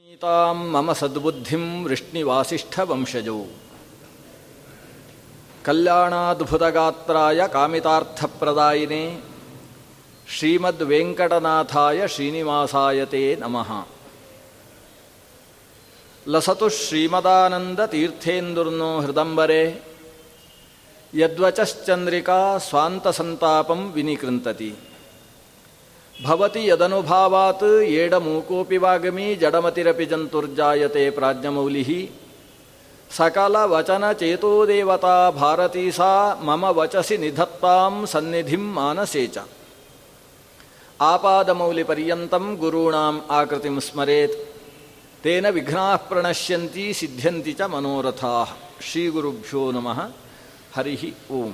ನೀತಾಂ ಮಮ ಸದ್ಬುದ್ಧಿಂ ವೃಷ್ಣಿವಾಸಿಷ್ಠವಂಶಜೌ ಕಲ್ಯಾಣಾದ್ಭುತಗಾತ್ರಾಯ ಕಾಮಿತಾರ್ಥಪ್ರದಾಯಿನೇ ಶ್ರೀಮದ್ ವೆಂಕಟನಾಥಾಯ ಶ್ರೀನಿವಾಸಾಯತೇ ನಮಃ ಲಸತು ಶ್ರೀಮದಾನಂದ ತೀರ್ಥೇಂದುರ್ನೋ ಹೃದಂಬರೆ ಯದ್ವಚಶ್ಚಂದ್ರಿಕಾ ಸ್ವಾಂತಸಂತಾಪಂ ವಿನಿಕೃಂತತಿ ಭವತಿ ಯದನುಭಾವಾತ್ ಏಡಮೂಕೋಪಿ ವಾಗಮಿ ಜಡಮತಿರಪಿ ಜಂತುರ್ಜಾಯತೆ ಪ್ರಾಜ್ಞಮೌಲಿ ಸಕಲ ವಚನ ಚೇತೋ ದೇವತಾ ಭಾರತೀ ಸಾ, ಮಮ ವಚಸಿ ನಿಧತ್ತಾಂ ಸನ್ನಿಧಿಂ ಮಾನಸೇಚ ಆಪಾದಮೌಲಿ ಪರ್ಯಂತಂ ಗುರುಣಾಂ ಆಕೃತಿಂ ಸ್ಮರೇತ್. ತೇನ ವಿಘ್ನಾ ಪ್ರಣಶ್ಯಂತಿ, ಸಿದ್ಧ್ಯಂತಿ ಚ ಮನೋರಥಾ. ಶ್ರೀ ಗುರುಭ್ಯೋ ನಮಃ. ಹರಿ ಓಂ.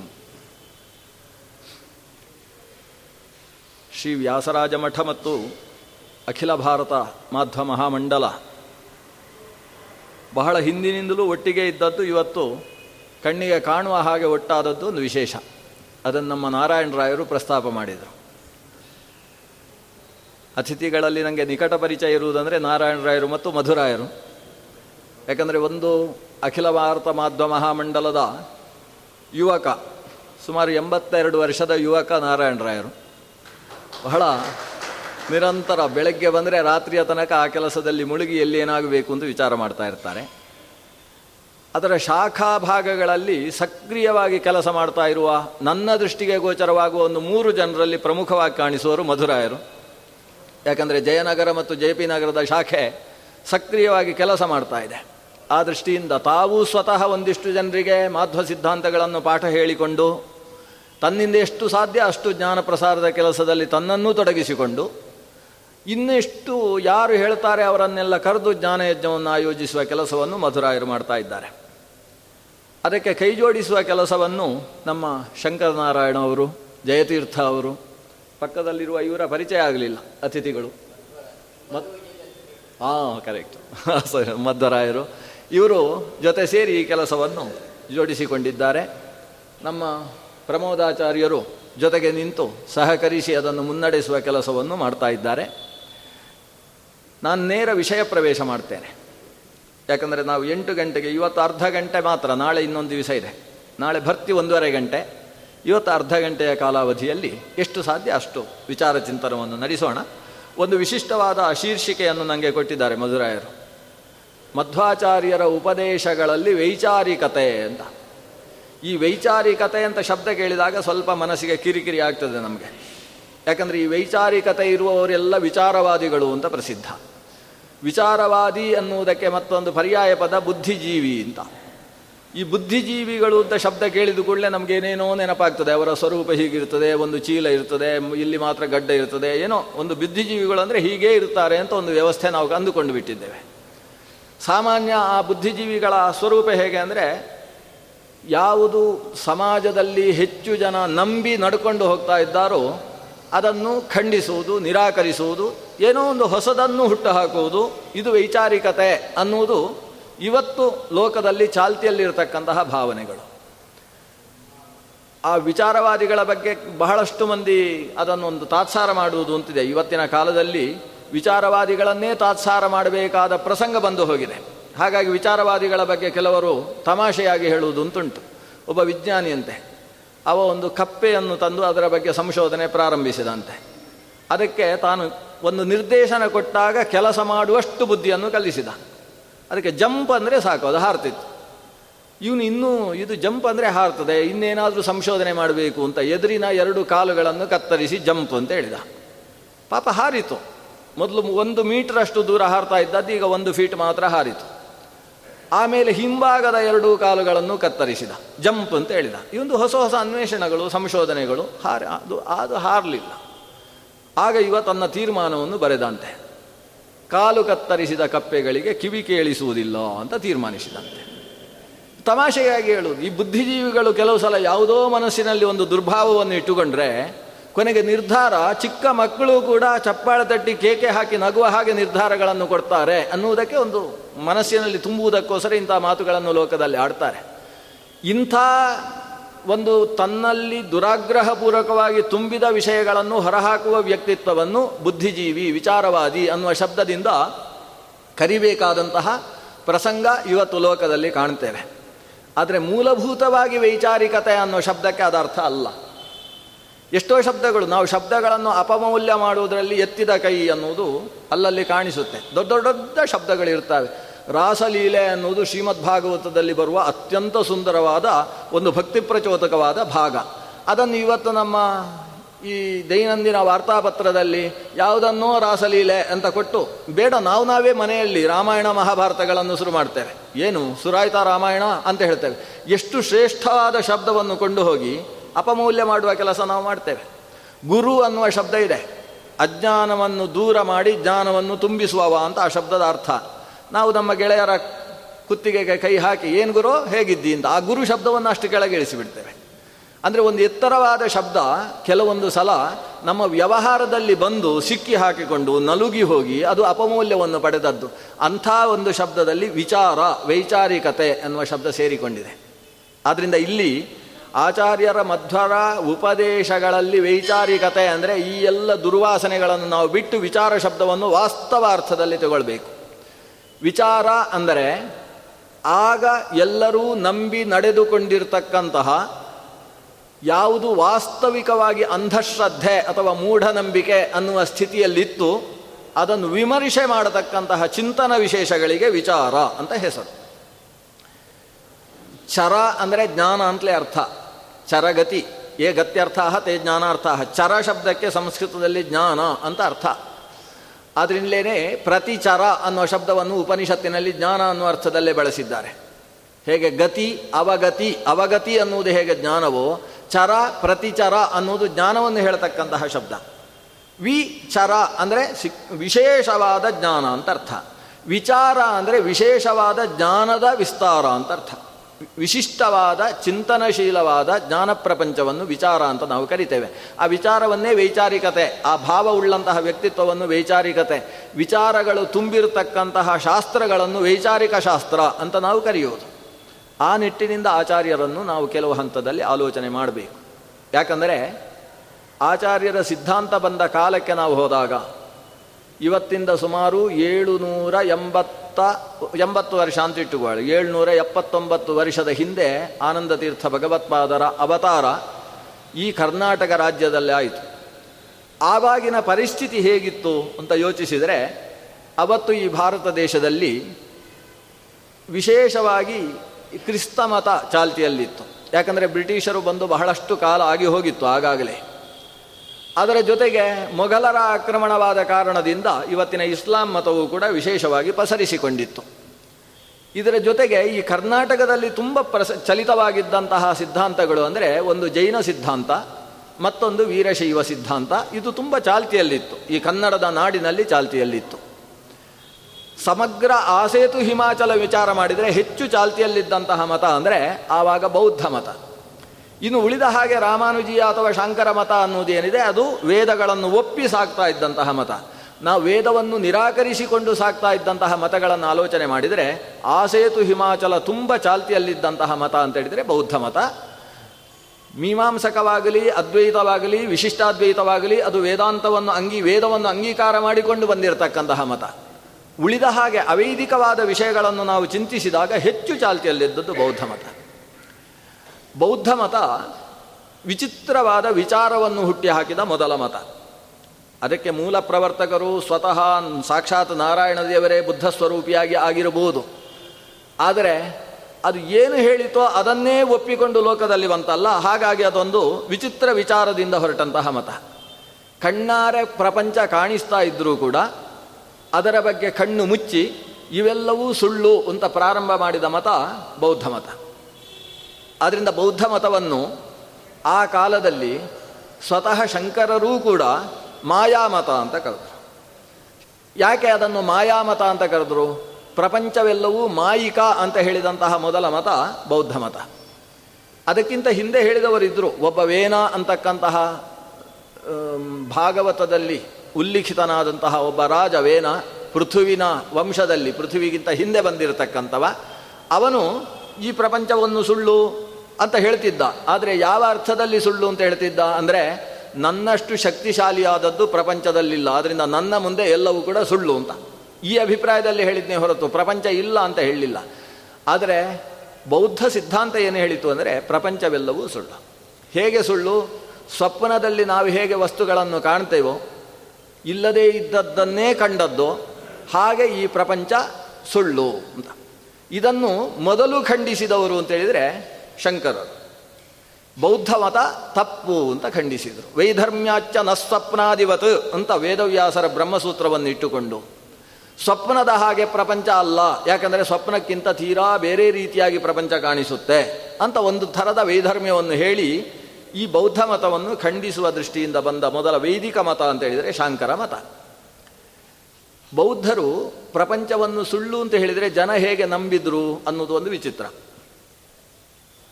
ಶ್ರೀ ವ್ಯಾಸರಾಜ ಮಠ ಮತ್ತು ಅಖಿಲ ಭಾರತ ಮಾಧ್ವ ಮಹಾಮಂಡಲ. ಬಹಳ ಹಿಂದಿನಿಂದಲೂ ಒಟ್ಟಿಗೆ ಇದ್ದದ್ದು ಇವತ್ತು ಕಣ್ಣಿಗೆ ಕಾಣುವ ಹಾಗೆ ಒಟ್ಟಾದದ್ದು ಒಂದು ವಿಶೇಷ. ಅದನ್ನು ನಮ್ಮ ನಾರಾಯಣರಾಯರು ಪ್ರಸ್ತಾಪ ಮಾಡಿದರು. ಅತಿಥಿಗಳಲ್ಲಿ ನನಗೆ ನಿಕಟ ಪರಿಚಯ ಇರುವುದಂದರೆ ನಾರಾಯಣರಾಯರು ಮತ್ತು ಮಧುರಾಯರು ಯಾಕಂದರೆ ಒಂದು ಅಖಿಲ ಭಾರತ ಮಾಧ್ವ ಮಹಾಮಂಡಲದ ಯುವಕ, ಸುಮಾರು ಎಂಬತ್ತೆರಡು ವರ್ಷದ ಯುವಕ ನಾರಾಯಣರಾಯರು ಬಹಳ ನಿರಂತರ ಬೆಳಗ್ಗೆ ಬಂದರೆ ರಾತ್ರಿಯ ತನಕ ಆ ಕೆಲಸದಲ್ಲಿ ಮುಳುಗಿ ಎಲ್ಲಿ ಏನಾಗಬೇಕು ಅಂತ ವಿಚಾರ ಮಾಡ್ತಾ ಇರ್ತಾರೆ. ಅದರ ಶಾಖಾ ಭಾಗಗಳಲ್ಲಿ ಸಕ್ರಿಯವಾಗಿ ಕೆಲಸ ಮಾಡ್ತಾ ಇರುವ ನನ್ನ ದೃಷ್ಟಿಗೆ ಗೋಚರವಾಗುವ ಒಂದು ಮೂರು ಜನರಲ್ಲಿ ಪ್ರಮುಖವಾಗಿ ಕಾಣಿಸುವರು ಮಧುರಾಯರು. ಯಾಕಂದರೆ ಜಯನಗರ ಮತ್ತು ಜೆ ಪಿ ನಗರದ ಶಾಖೆ ಸಕ್ರಿಯವಾಗಿ ಕೆಲಸ ಮಾಡ್ತಾ ಇದೆ. ಆ ದೃಷ್ಟಿಯಿಂದ ತಾವೂ ಸ್ವತಃ ಒಂದಿಷ್ಟು ಜನರಿಗೆ ಮಾಧ್ವ ಸಿದ್ಧಾಂತಗಳನ್ನು ಪಾಠ ಹೇಳಿಕೊಂಡು ತನ್ನಿಂದ ಎಷ್ಟು ಸಾಧ್ಯ ಅಷ್ಟು ಜ್ಞಾನ ಪ್ರಸಾರದ ಕೆಲಸದಲ್ಲಿ ತನ್ನನ್ನೂ ತೊಡಗಿಸಿಕೊಂಡು ಇನ್ನೆಷ್ಟು ಯಾರು ಹೇಳ್ತಾರೆ ಅವರನ್ನೆಲ್ಲ ಕರೆದು ಜ್ಞಾನಯಜ್ಞವನ್ನು ಆಯೋಜಿಸುವ ಕೆಲಸವನ್ನು ಮಧುರಾಯರು ಮಾಡ್ತಾ ಇದ್ದಾರೆ. ಅದಕ್ಕೆ ಕೈ ಜೋಡಿಸುವ ಕೆಲಸವನ್ನು ನಮ್ಮ ಶಂಕರನಾರಾಯಣ ಅವರು, ಜಯತೀರ್ಥ ಅವರು, ಪಕ್ಕದಲ್ಲಿರುವ ಇವರ ಪರಿಚಯ ಆಗಲಿಲ್ಲ, ಅತಿಥಿಗಳು. ಮತ್ ಹಾಂ ಕರೆಕ್ಟ್ ಸರಿ ಮಧ್ವರಾಯರು ಇವರು ಜೊತೆ ಸೇರಿ ಈ ಕೆಲಸವನ್ನು ಜೋಡಿಸಿಕೊಂಡಿದ್ದಾರೆ. ನಮ್ಮ ಪ್ರಮೋದಾಚಾರ್ಯರು ಜೊತೆಗೆ ನಿಂತು ಸಹಕರಿಸಿ ಅದನ್ನು ಮುನ್ನಡೆಸುವ ಕೆಲಸವನ್ನು ಮಾಡ್ತಾ ಇದ್ದಾರೆ. ನಾನು ನೇರ ವಿಷಯ ಪ್ರವೇಶ ಮಾಡ್ತೇನೆ. ಯಾಕಂದರೆ ನಾವು ಎಂಟು ಗಂಟೆಗೆ, ಇವತ್ತು ಅರ್ಧ ಗಂಟೆ ಮಾತ್ರ, ನಾಳೆ ಇನ್ನೊಂದು ದಿವಸ ಇದೆ. ನಾಳೆ ಭರ್ತಿ ಒಂದೂವರೆ ಗಂಟೆ. ಇವತ್ತು ಅರ್ಧ ಗಂಟೆಯ ಕಾಲಾವಧಿಯಲ್ಲಿ ಎಷ್ಟು ಸಾಧ್ಯ ಅಷ್ಟು ವಿಚಾರ ಚಿಂತನವನ್ನು ನಡೆಸೋಣ. ಒಂದು ವಿಶಿಷ್ಟವಾದ ಶೀರ್ಷಿಕೆಯನ್ನು ನನಗೆ ಕೊಟ್ಟಿದ್ದಾರೆ ಮಧುರಾಯರು. ಮಧ್ವಾಚಾರ್ಯರ ಉಪದೇಶಗಳಲ್ಲಿ ವೈಚಾರಿಕತೆ ಅಂತ. ಈ ವೈಚಾರಿಕತೆ ಅಂತ ಶಬ್ದ ಕೇಳಿದಾಗ ಸ್ವಲ್ಪ ಮನಸ್ಸಿಗೆ ಕಿರಿಕಿರಿ ಆಗ್ತದೆ ನಮಗೆ. ಯಾಕಂದರೆ ಈ ವೈಚಾರಿಕತೆ ಇರುವವರೆಲ್ಲ ವಿಚಾರವಾದಿಗಳು ಅಂತ ಪ್ರಸಿದ್ಧ. ವಿಚಾರವಾದಿ ಅನ್ನುವುದಕ್ಕೆ ಮತ್ತೊಂದು ಪರ್ಯಾಯ ಪದ ಬುದ್ಧಿಜೀವಿ ಅಂತ. ಈ ಬುದ್ಧಿಜೀವಿಗಳು ಅಂತ ಶಬ್ದ ಕೇಳಿದ ಕೂಡಲೇ ನಮಗೇನೇನೋ ನೆನಪಾಗ್ತದೆ. ಅವರ ಸ್ವರೂಪ ಹೀಗಿರ್ತದೆ, ಒಂದು ಚೀಲ ಇರ್ತದೆ, ಇಲ್ಲಿ ಮಾತ್ರ ಗಡ್ಡ ಇರ್ತದೆ, ಏನೋ ಒಂದು ಬುದ್ಧಿಜೀವಿಗಳು ಅಂದರೆ ಹೀಗೇ ಇರ್ತಾರೆ ಅಂತ ಒಂದು ವ್ಯವಸ್ಥೆ ನಾವು ಅಂದುಕೊಂಡು ಬಿಟ್ಟಿದ್ದೇವೆ. ಸಾಮಾನ್ಯ ಆ ಬುದ್ಧಿಜೀವಿಗಳ ಸ್ವರೂಪ ಹೇಗೆ ಅಂದರೆ ಯಾವುದು ಸಮಾಜದಲ್ಲಿ ಹೆಚ್ಚು ಜನ ನಂಬಿ ನಡ್ಕೊಂಡು ಹೋಗ್ತಾ ಇದ್ದಾರೋ ಅದನ್ನು ಖಂಡಿಸುವುದು, ನಿರಾಕರಿಸುವುದು, ಏನೋ ಒಂದು ಹೊಸದನ್ನು ಹುಟ್ಟುಹಾಕುವುದು, ಇದು ವೈಚಾರಿಕತೆ ಅನ್ನುವುದು ಇವತ್ತು ಲೋಕದಲ್ಲಿ ಚಾಲ್ತಿಯಲ್ಲಿರತಕ್ಕಂತಹ ಭಾವನೆಗಳು. ಆ ವಿಚಾರವಾದಿಗಳ ಬಗ್ಗೆ ಬಹಳಷ್ಟು ಮಂದಿ ಅದನ್ನೊಂದು ತಾತ್ಸಾರ ಮಾಡುವುದು ಅಂತಿದೆ. ಇವತ್ತಿನ ಕಾಲದಲ್ಲಿ ವಿಚಾರವಾದಿಗಳನ್ನೇ ತಾತ್ಸಾರ ಮಾಡಬೇಕಾದ ಪ್ರಸಂಗ ಬಂದು ಹೋಗಿದೆ. ಹಾಗಾಗಿ ವಿಚಾರವಾದಿಗಳ ಬಗ್ಗೆ ಕೆಲವರು ತಮಾಷೆಯಾಗಿ ಹೇಳುವುದು ಅಂತುಂಟು ಒಬ್ಬ ವಿಜ್ಞಾನಿಯಂತೆ. ಅವ ಒಂದು ಕಪ್ಪೆಯನ್ನು ತಂದು ಅದರ ಬಗ್ಗೆ ಸಂಶೋಧನೆ ಪ್ರಾರಂಭಿಸಿದಂತೆ. ಅದಕ್ಕೆ ತಾನು ಒಂದು ನಿರ್ದೇಶನ ಕೊಟ್ಟಾಗ ಕೆಲಸ ಮಾಡುವಷ್ಟು ಬುದ್ಧಿಯನ್ನು ಕಲಿಸಿದ. ಅದಕ್ಕೆ ಜಂಪ್ ಅಂದರೆ ಸಾಕು, ಅದು ಹಾರ್ತಿತ್ತು. ಇವನು ಇನ್ನೂ ಇದು ಜಂಪ್ ಅಂದರೆ ಹಾರ್ತದೆ, ಇನ್ನೇನಾದರೂ ಸಂಶೋಧನೆ ಮಾಡಬೇಕು ಅಂತ ಎದುರಿನ ಎರಡು ಕಾಲುಗಳನ್ನು ಕತ್ತರಿಸಿ ಜಂಪ್ ಅಂತ ಹೇಳಿದ. ಪಾಪ ಹಾರಿತು. ಮೊದಲು ಒಂದು ಮೀಟರ್ ಅಷ್ಟು ದೂರ ಹಾರ್ತಾ ಇದ್ದದ್ದು, ಈಗ ಒಂದು ಫೀಟ್ ಮಾತ್ರ ಹಾರಿತು. ಆಮೇಲೆ ಹಿಂಭಾಗದ ಎರಡೂ ಕಾಲುಗಳನ್ನು ಕತ್ತರಿಸಿದ. ಜಂಪ್ ಅಂತ ಹೇಳಿದ. ಇವೊಂದು ಹೊಸ ಹೊಸ ಅನ್ವೇಷಣೆಗಳು, ಸಂಶೋಧನೆಗಳು ಹಾರ, ಅದು ಅದು ಹಾರಲಿಲ್ಲ. ಆಗ ಇವ ತನ್ನ ತೀರ್ಮಾನವನ್ನು ಬರೆದಂತೆ. ಕಾಲು ಕತ್ತರಿಸಿದ ಕಪ್ಪೆಗಳಿಗೆ ಕಿವಿ ಕೇಳಿಸುವುದಿಲ್ಲ ಅಂತ ತೀರ್ಮಾನಿಸಿದಂತೆ. ತಮಾಷೆಯಾಗಿ ಹೇಳುವುದು, ಈ ಬುದ್ಧಿಜೀವಿಗಳು ಕೆಲವು ಸಲ ಯಾವುದೋ ಮನಸ್ಸಿನಲ್ಲಿ ಒಂದು ದುರ್ಭಾವವನ್ನು ಇಟ್ಟುಕೊಂಡ್ರೆ ಕೊನೆಗೆ ನಿರ್ಧಾರ, ಚಿಕ್ಕ ಮಕ್ಕಳು ಕೂಡ ಚಪ್ಪಾಳೆ ತಟ್ಟಿ ಕೇಕೆ ಹಾಕಿ ನಗುವ ಹಾಗೆ ನಿರ್ಧಾರಗಳನ್ನು ಕೊಡ್ತಾರೆ ಅನ್ನುವುದಕ್ಕೆ ಒಂದು ಮನಸ್ಸಿನಲ್ಲಿ ತುಂಬುವುದಕ್ಕೋಸ್ಕರ ಇಂಥ ಮಾತುಗಳನ್ನು ಲೋಕದಲ್ಲಿ ಆಡ್ತಾರೆ. ಇಂಥ ಒಂದು ತನ್ನಲ್ಲಿ ದುರಾಗ್ರಹಪೂರ್ವಕವಾಗಿ ತುಂಬಿದ ವಿಷಯಗಳನ್ನು ಹೊರಹಾಕುವ ವ್ಯಕ್ತಿತ್ವವನ್ನು ಬುದ್ಧಿಜೀವಿ, ವಿಚಾರವಾದಿ ಅನ್ನುವ ಶಬ್ದದಿಂದ ಕರಿಬೇಕಾದಂತಹ ಪ್ರಸಂಗ ಇವತ್ತು ಲೋಕದಲ್ಲಿ ಕಾಣ್ತೇವೆ. ಆದರೆ ಮೂಲಭೂತವಾಗಿ ವೈಚಾರಿಕತೆ ಅನ್ನೋ ಶಬ್ದಕ್ಕೆ ಅರ್ಥ ಅಲ್ಲ. ಎಷ್ಟೋ ಶಬ್ದಗಳು, ನಾವು ಶಬ್ದಗಳನ್ನು ಅಪಮೌಲ್ಯ ಮಾಡುವುದರಲ್ಲಿ ಎತ್ತಿದ ಕೈ ಅನ್ನುವುದು ಅಲ್ಲಲ್ಲಿ ಕಾಣಿಸುತ್ತೆ. ದೊಡ್ಡ ದೊಡ್ಡ ಶಬ್ದಗಳಿರ್ತವೆ. ರಾಸಲೀಲೆ ಅನ್ನುವುದು ಶ್ರೀಮದ್ ಭಾಗವತದಲ್ಲಿ ಬರುವ ಅತ್ಯಂತ ಸುಂದರವಾದ ಒಂದು ಭಕ್ತಿ ಪ್ರಚೋದಕವಾದ ಭಾಗ. ಅದನ್ನು ಇವತ್ತು ನಮ್ಮ ಈ ದೈನಂದಿನ ವಾರ್ತಾಪತ್ರದಲ್ಲಿ ಯಾವುದನ್ನೋ ರಾಸಲೀಲೆ ಅಂತ ಕೊಟ್ಟು, ಬೇಡ, ನಾವು ನಾವೇ ಮನೆಯಲ್ಲಿ ರಾಮಾಯಣ ಮಹಾಭಾರತಗಳನ್ನು ಶುರು ಮಾಡ್ತೇವೆ. ಏನು? ಸುರಾಯಿತ ರಾಮಾಯಣ ಅಂತ ಹೇಳ್ತೇವೆ. ಎಷ್ಟು ಶ್ರೇಷ್ಠವಾದ ಶಬ್ದವನ್ನು ಕೊಂಡು ಹೋಗಿ ಅಪಮೌಲ್ಯ ಮಾಡುವ ಕೆಲಸ ನಾವು ಮಾಡ್ತೇವೆ. ಗುರು ಅನ್ನುವ ಶಬ್ದ ಇದೆ. ಅಜ್ಞಾನವನ್ನು ದೂರ ಮಾಡಿ ಜ್ಞಾನವನ್ನು ತುಂಬಿಸುವವ ಅಂತ ಆ ಶಬ್ದದ ಅರ್ಥ. ನಾವು ನಮ್ಮ ಗೆಳೆಯರ ಕುತ್ತಿಗೆಗೆ ಕೈ ಹಾಕಿ, ಏನು ಗುರು, ಹೇಗಿದ್ದಿ? ಅಂತ ಆ ಗುರು ಶಬ್ದವನ್ನು ಅಷ್ಟು ಕೆಳಗಿಳಿಸಿಬಿಡ್ತೇವೆ. ಅಂದರೆ ಒಂದು ಎತ್ತರವಾದ ಶಬ್ದ ಕೆಲವೊಂದು ಸಲ ನಮ್ಮ ವ್ಯವಹಾರದಲ್ಲಿ ಬಂದು ಸಿಕ್ಕಿ ಹಾಕಿಕೊಂಡು ನಲುಗಿ ಹೋಗಿ ಅದು ಅಪಮೌಲ್ಯವನ್ನು ಪಡೆದದ್ದು. ಅಂಥ ಒಂದು ಶಬ್ದದಲ್ಲಿ ವಿಚಾರ, ವೈಚಾರಿಕತೆ ಅನ್ನುವ ಶಬ್ದ ಸೇರಿಕೊಂಡಿದೆ. ಆದ್ದರಿಂದ ಇಲ್ಲಿ ಆಚಾರ್ಯರ ಮಧ್ವರ ಉಪದೇಶಗಳಲ್ಲಿ ವೈಚಾರಿಕತೆ ಅಂದರೆ ಈ ಎಲ್ಲ ದುರ್ವಾಸನೆಗಳನ್ನು ನಾವು ಬಿಟ್ಟು ವಿಚಾರ ಶಬ್ದವನ್ನು ವಾಸ್ತವ ಅರ್ಥದಲ್ಲಿ ತಗೊಳ್ಬೇಕು. ವಿಚಾರ ಅಂದರೆ ಆಗ ಎಲ್ಲರೂ ನಂಬಿ ನಡೆದುಕೊಂಡಿರ್ತಕ್ಕಂತಹ ಯಾವುದು ವಾಸ್ತವಿಕವಾಗಿ ಅಂಧಶ್ರದ್ಧೆ ಅಥವಾ ಮೂಢನಂಬಿಕೆ ಅನ್ನುವ ಸ್ಥಿತಿಯಲ್ಲಿತ್ತು, ಅದನ್ನು ವಿಮರ್ಶೆ ಮಾಡತಕ್ಕಂತಹ ಚಿಂತನ ವಿಶೇಷಗಳಿಗೆ ವಿಚಾರ ಅಂತ ಹೆಸರು. ಚರ ಅಂದರೆ ಜ್ಞಾನ ಅಂತಲೇ ಅರ್ಥ. ಚರಗತಿ, ಏ ಗತ್ಯರ್ಥ ತೇ ಜ್ಞಾನಾರ್ಥ ಚರ ಶಬ್ದಕ್ಕೆ ಸಂಸ್ಕೃತದಲ್ಲಿ ಜ್ಞಾನ ಅಂತ ಅರ್ಥ. ಆದ್ರಿಂದಲೇ ಪ್ರತಿಚರ ಅನ್ನುವ ಶಬ್ದವನ್ನು ಉಪನಿಷತ್ತಿನಲ್ಲಿ ಜ್ಞಾನ ಅನ್ನುವ ಅರ್ಥದಲ್ಲೇ ಬಳಸಿದ್ದಾರೆ. ಹೇಗೆ ಗತಿ, ಅವಗತಿ ಅವಗತಿ ಅನ್ನುವುದು ಹೇಗೆ ಜ್ಞಾನವೋ, ಚರ ಪ್ರತಿಚರ ಅನ್ನುವುದು ಜ್ಞಾನವನ್ನು ಹೇಳತಕ್ಕಂತಹ ಶಬ್ದ. ವಿ ಚರ ಅಂದರೆ ಸಿ, ವಿಶೇಷವಾದ ಜ್ಞಾನ ಅಂತ ಅರ್ಥ. ವಿಚಾರ ಅಂದರೆ ವಿಶೇಷವಾದ ಜ್ಞಾನದ ವಿಸ್ತಾರ ಅಂತ ಅರ್ಥ. ವಿಶಿಷ್ಟವಾದ ಚಿಂತನಶೀಲವಾದ ಜ್ಞಾನ ಪ್ರಪಂಚವನ್ನು ವಿಚಾರ ಅಂತ ನಾವು ಕರಿತೇವೆ. ಆ ವಿಚಾರವನ್ನೇ ವೈಚಾರಿಕತೆ, ಆ ಭಾವವುಳ್ಳಂತಹ ವ್ಯಕ್ತಿತ್ವವನ್ನು ವೈಚಾರಿಕತೆ, ವಿಚಾರಗಳು ತುಂಬಿರತಕ್ಕಂತಹ ಶಾಸ್ತ್ರಗಳನ್ನು ವೈಚಾರಿಕ ಶಾಸ್ತ್ರ ಅಂತ ನಾವು ಕರೆಯುವುದು. ಆ ನಿಟ್ಟಿನಿಂದ ಆಚಾರ್ಯರನ್ನು ನಾವು ಕೆಲವು ಹಂತದಲ್ಲಿ ಆಲೋಚನೆ ಮಾಡಬೇಕು. ಯಾಕಂದರೆ, ಆಚಾರ್ಯರ ಸಿದ್ಧಾಂತ ಬಂದ ಕಾಲಕ್ಕೆ ನಾವು ಹೋದಾಗ ಇವತ್ತಿಂದ ಸುಮಾರು ಏಳು ನೂರ ಎಂಬತ್ತ, ಎಂಬತ್ತು ವರ್ಷ ಅಂತ ಇಟ್ಟುಕೊಳ್ಳಿ. ಏಳ್ನೂರ ಎಪ್ಪತ್ತೊಂಬತ್ತು ವರ್ಷದ ಹಿಂದೆ ಆನಂದ ತೀರ್ಥ ಭಗವತ್ಪಾದರ ಅವತಾರ ಈ ಕರ್ನಾಟಕ ರಾಜ್ಯದಲ್ಲೇ ಆಯಿತು. ಆವಾಗಿನ ಪರಿಸ್ಥಿತಿ ಹೇಗಿತ್ತು ಅಂತ ಯೋಚಿಸಿದರೆ ಅವತ್ತು ಈ ಭಾರತ ದೇಶದಲ್ಲಿ ವಿಶೇಷವಾಗಿ ಕ್ರಿಸ್ತಮತ ಚಾಲ್ತಿಯಲ್ಲಿತ್ತು. ಯಾಕಂದರೆ ಬ್ರಿಟಿಷರು ಬಂದು ಬಹಳಷ್ಟು ಕಾಲ ಆಗಿ ಹೋಗಿತ್ತು, ಆಗಾಗಲೇ. ಅದರ ಜೊತೆಗೆ ಮೊಘಲರ ಆಕ್ರಮಣವಾದ ಕಾರಣದಿಂದ ಇವತ್ತಿನ ಇಸ್ಲಾಂ ಮತವು ಕೂಡ ವಿಶೇಷವಾಗಿ ಪಸರಿಸಿಕೊಂಡಿತ್ತು. ಇದರ ಜೊತೆಗೆ ಈ ಕರ್ನಾಟಕದಲ್ಲಿ ತುಂಬ ಪ್ರಸ, ಚಲಿತವಾಗಿದ್ದಂತಹ ಸಿದ್ಧಾಂತಗಳು ಅಂದರೆ ಒಂದು ಜೈನ ಸಿದ್ಧಾಂತ, ಮತ್ತೊಂದು ವೀರಶೈವ ಸಿದ್ಧಾಂತ. ಇದು ತುಂಬ ಚಾಲ್ತಿಯಲ್ಲಿತ್ತು. ಈ ಕನ್ನಡದ ನಾಡಿನಲ್ಲಿ ಚಾಲ್ತಿಯಲ್ಲಿತ್ತು. ಸಮಗ್ರ ಆಸೇತು ಹಿಮಾಚಲ ವಿಚಾರ ಮಾಡಿದರೆ ಹೆಚ್ಚು ಚಾಲ್ತಿಯಲ್ಲಿದ್ದಂತಹ ಮತ ಅಂದರೆ ಆವಾಗ ಬೌದ್ಧ ಮತ. ಇನ್ನು ಉಳಿದ ಹಾಗೆ ರಾಮಾನುಜೀಯ ಅಥವಾ ಶಂಕರ ಮತ ಅನ್ನೋದೇನಿದೆ ಅದು ವೇದಗಳನ್ನು ಒಪ್ಪಿ ಸಾಕ್ತಾ ಇದ್ದಂತಹ ಮತ. ನಾವು ವೇದವನ್ನು ನಿರಾಕರಿಸಿಕೊಂಡು ಸಾಕ್ತಾ ಇದ್ದಂತಹ ಮತಗಳನ್ನು ಆಲೋಚನೆ ಮಾಡಿದರೆ, ಆಸೇತು ಹಿಮಾಚಲ ತುಂಬ ಚಾಲ್ತಿಯಲ್ಲಿದ್ದಂತಹ ಮತ ಅಂತ ಹೇಳಿದರೆ ಬೌದ್ಧ ಮತ. ಮೀಮಾಂಸಕವಾಗಲಿ, ಅದ್ವೈತವಾಗಲಿ, ವಿಶಿಷ್ಟಾದ್ವೈತವಾಗಲಿ, ಅದು ವೇದಾಂತವನ್ನು ಅಂಗೀ, ವೇದವನ್ನು ಅಂಗೀಕಾರ ಮಾಡಿಕೊಂಡು ಬಂದಿರತಕ್ಕಂತಹ ಮತ. ಉಳಿದ ಹಾಗೆ ಅವೈದಿಕವಾದ ವಿಷಯಗಳನ್ನು ನಾವು ಚಿಂತಿಸಿದಾಗ ಹೆಚ್ಚು ಚಾಲ್ತಿಯಲ್ಲಿದ್ದದ್ದು ಬೌದ್ಧ ಮತ. ಬೌದ್ಧ ಮತ ವಿಚಿತ್ರವಾದ ವಿಚಾರವನ್ನು ಹುಟ್ಟಿ ಹಾಕಿದ ಮೊದಲ ಮತ. ಅದಕ್ಕೆ ಮೂಲ ಪ್ರವರ್ತಕರು ಸ್ವತಃ ಸಾಕ್ಷಾತ್ ನಾರಾಯಣ ದೇವರೇ ಬುದ್ಧ ಸ್ವರೂಪಿಯಾಗಿ ಆಗಿರಬಹುದು. ಆದರೆ ಅದು ಏನು ಹೇಳಿತೋ ಅದನ್ನೇ ಒಪ್ಪಿಕೊಂಡು ಲೋಕದಲ್ಲಿ ಬಂತಲ್ಲ, ಹಾಗಾಗಿ ಅದೊಂದು ವಿಚಿತ್ರ ವಿಚಾರದಿಂದ ಹೊರಟಂತಹ ಮತ. ಕಣ್ಣಾರೆ ಪ್ರಪಂಚ ಕಾಣಿಸ್ತಾ ಇದ್ದರೂ ಕೂಡ ಅದರ ಬಗ್ಗೆ ಕಣ್ಣು ಮುಚ್ಚಿ ಇವೆಲ್ಲವೂ ಸುಳ್ಳು ಅಂತ ಪ್ರಾರಂಭ ಮಾಡಿದ ಮತ ಬೌದ್ಧ ಮತ. ಆದ್ದರಿಂದ ಬೌದ್ಧ ಮತವನ್ನು ಆ ಕಾಲದಲ್ಲಿ ಸ್ವತಃ ಶಂಕರರೂ ಕೂಡ ಮಾಯಾಮತ ಅಂತ ಕರೆದರು. ಯಾಕೆ ಅದನ್ನು ಮಾಯಾಮತ ಅಂತ ಕರೆದರು? ಪ್ರಪಂಚವೆಲ್ಲವೂ ಮಾಯಿಕ ಅಂತ ಹೇಳಿದಂತಹ ಮೊದಲ ಮತ ಬೌದ್ಧ ಮತ. ಅದಕ್ಕಿಂತ ಹಿಂದೆ ಹೇಳಿದವರಿದ್ದರು ಒಬ್ಬ ವೇನ ಅಂತಕ್ಕಂತಹ ಭಾಗವತದಲ್ಲಿ ಉಲ್ಲಿಖಿತನಾದಂತಹ ಒಬ್ಬ ರಾಜ ವೇನ, ಪೃಥುವಿನ ವಂಶದಲ್ಲಿ, ಪೃಥ್ವಿಗಿಂತ ಹಿಂದೆ ಬಂದಿರತಕ್ಕಂಥವ, ಅವನು ಈ ಪ್ರಪಂಚವನ್ನು ಸುಳ್ಳು ಅಂತ ಹೇಳ್ತಿದ್ದ. ಆದರೆ ಯಾವ ಅರ್ಥದಲ್ಲಿ ಸುಳ್ಳು ಅಂತ ಹೇಳ್ತಿದ್ದ? ಅಂದರೆ ನನ್ನಷ್ಟು ಶಕ್ತಿಶಾಲಿಯಾದದ್ದು ಪ್ರಪಂಚದಲ್ಲಿಲ್ಲ. ಆದ್ದರಿಂದ ನನ್ನ ಮುಂದೆ ಎಲ್ಲವೂ ಕೂಡ ಸುಳ್ಳು ಅಂತ. ಈ ಅಭಿಪ್ರಾಯದಲ್ಲಿ ಹೇಳಿದ್ನೇ ಹೊರತು ಪ್ರಪಂಚ ಇಲ್ಲ ಅಂತ ಹೇಳಲಿಲ್ಲ ಆದರೆ ಬೌದ್ಧ ಸಿದ್ಧಾಂತ ಏನು ಹೇಳಿತು ಅಂದರೆ ಪ್ರಪಂಚವೆಲ್ಲವೂ ಸುಳ್ಳು. ಹೇಗೆ ಸುಳ್ಳು? ಸ್ವಪ್ನದಲ್ಲಿ ನಾವು ಹೇಗೆ ವಸ್ತುಗಳನ್ನು ಕಾಣ್ತೇವೋ, ಇಲ್ಲದೇ ಇದ್ದದ್ದನ್ನೇ ಕಂಡದ್ದು ಹಾಗೆ ಈ ಪ್ರಪಂಚ ಸುಳ್ಳು ಅಂತ. ಇದನ್ನು ಮೊದಲು ಖಂಡಿಸಿದವರು ಅಂತೇಳಿದರೆ ಶಂಕರರು. ಬೌದ್ಧ ಮತ ತಪ್ಪು ಅಂತ ಖಂಡಿಸಿದರು. ವೈಧರ್ಮ್ಯಾಚ್ಚ ನ ಸ್ವಪ್ನಾದಿವತ್ ಅಂತ ವೇದವ್ಯಾಸರ ಬ್ರಹ್ಮಸೂತ್ರವನ್ನು ಇಟ್ಟುಕೊಂಡು, ಸ್ವಪ್ನದ ಹಾಗೆ ಪ್ರಪಂಚ ಅಲ್ಲ, ಯಾಕಂದರೆ ಸ್ವಪ್ನಕ್ಕಿಂತ ತೀರಾ ಬೇರೆ ರೀತಿಯಾಗಿ ಪ್ರಪಂಚ ಕಾಣಿಸುತ್ತೆ ಅಂತ ಒಂದು ಥರದ ವೈಧರ್ಮ್ಯವನ್ನು ಹೇಳಿ ಈ ಬೌದ್ಧ ಮತವನ್ನು ಖಂಡಿಸುವ ದೃಷ್ಟಿಯಿಂದ ಬಂದ ಮೊದಲ ವೈದಿಕ ಮತ ಅಂತ ಹೇಳಿದರೆ ಶಾಂಕರ ಮತ. ಬೌದ್ಧರು ಪ್ರಪಂಚವನ್ನು ಸುಳ್ಳು ಅಂತ ಹೇಳಿದರೆ ಜನ ಹೇಗೆ ನಂಬಿದ್ರು ಅನ್ನೋದು ಒಂದು ವಿಚಿತ್ರ.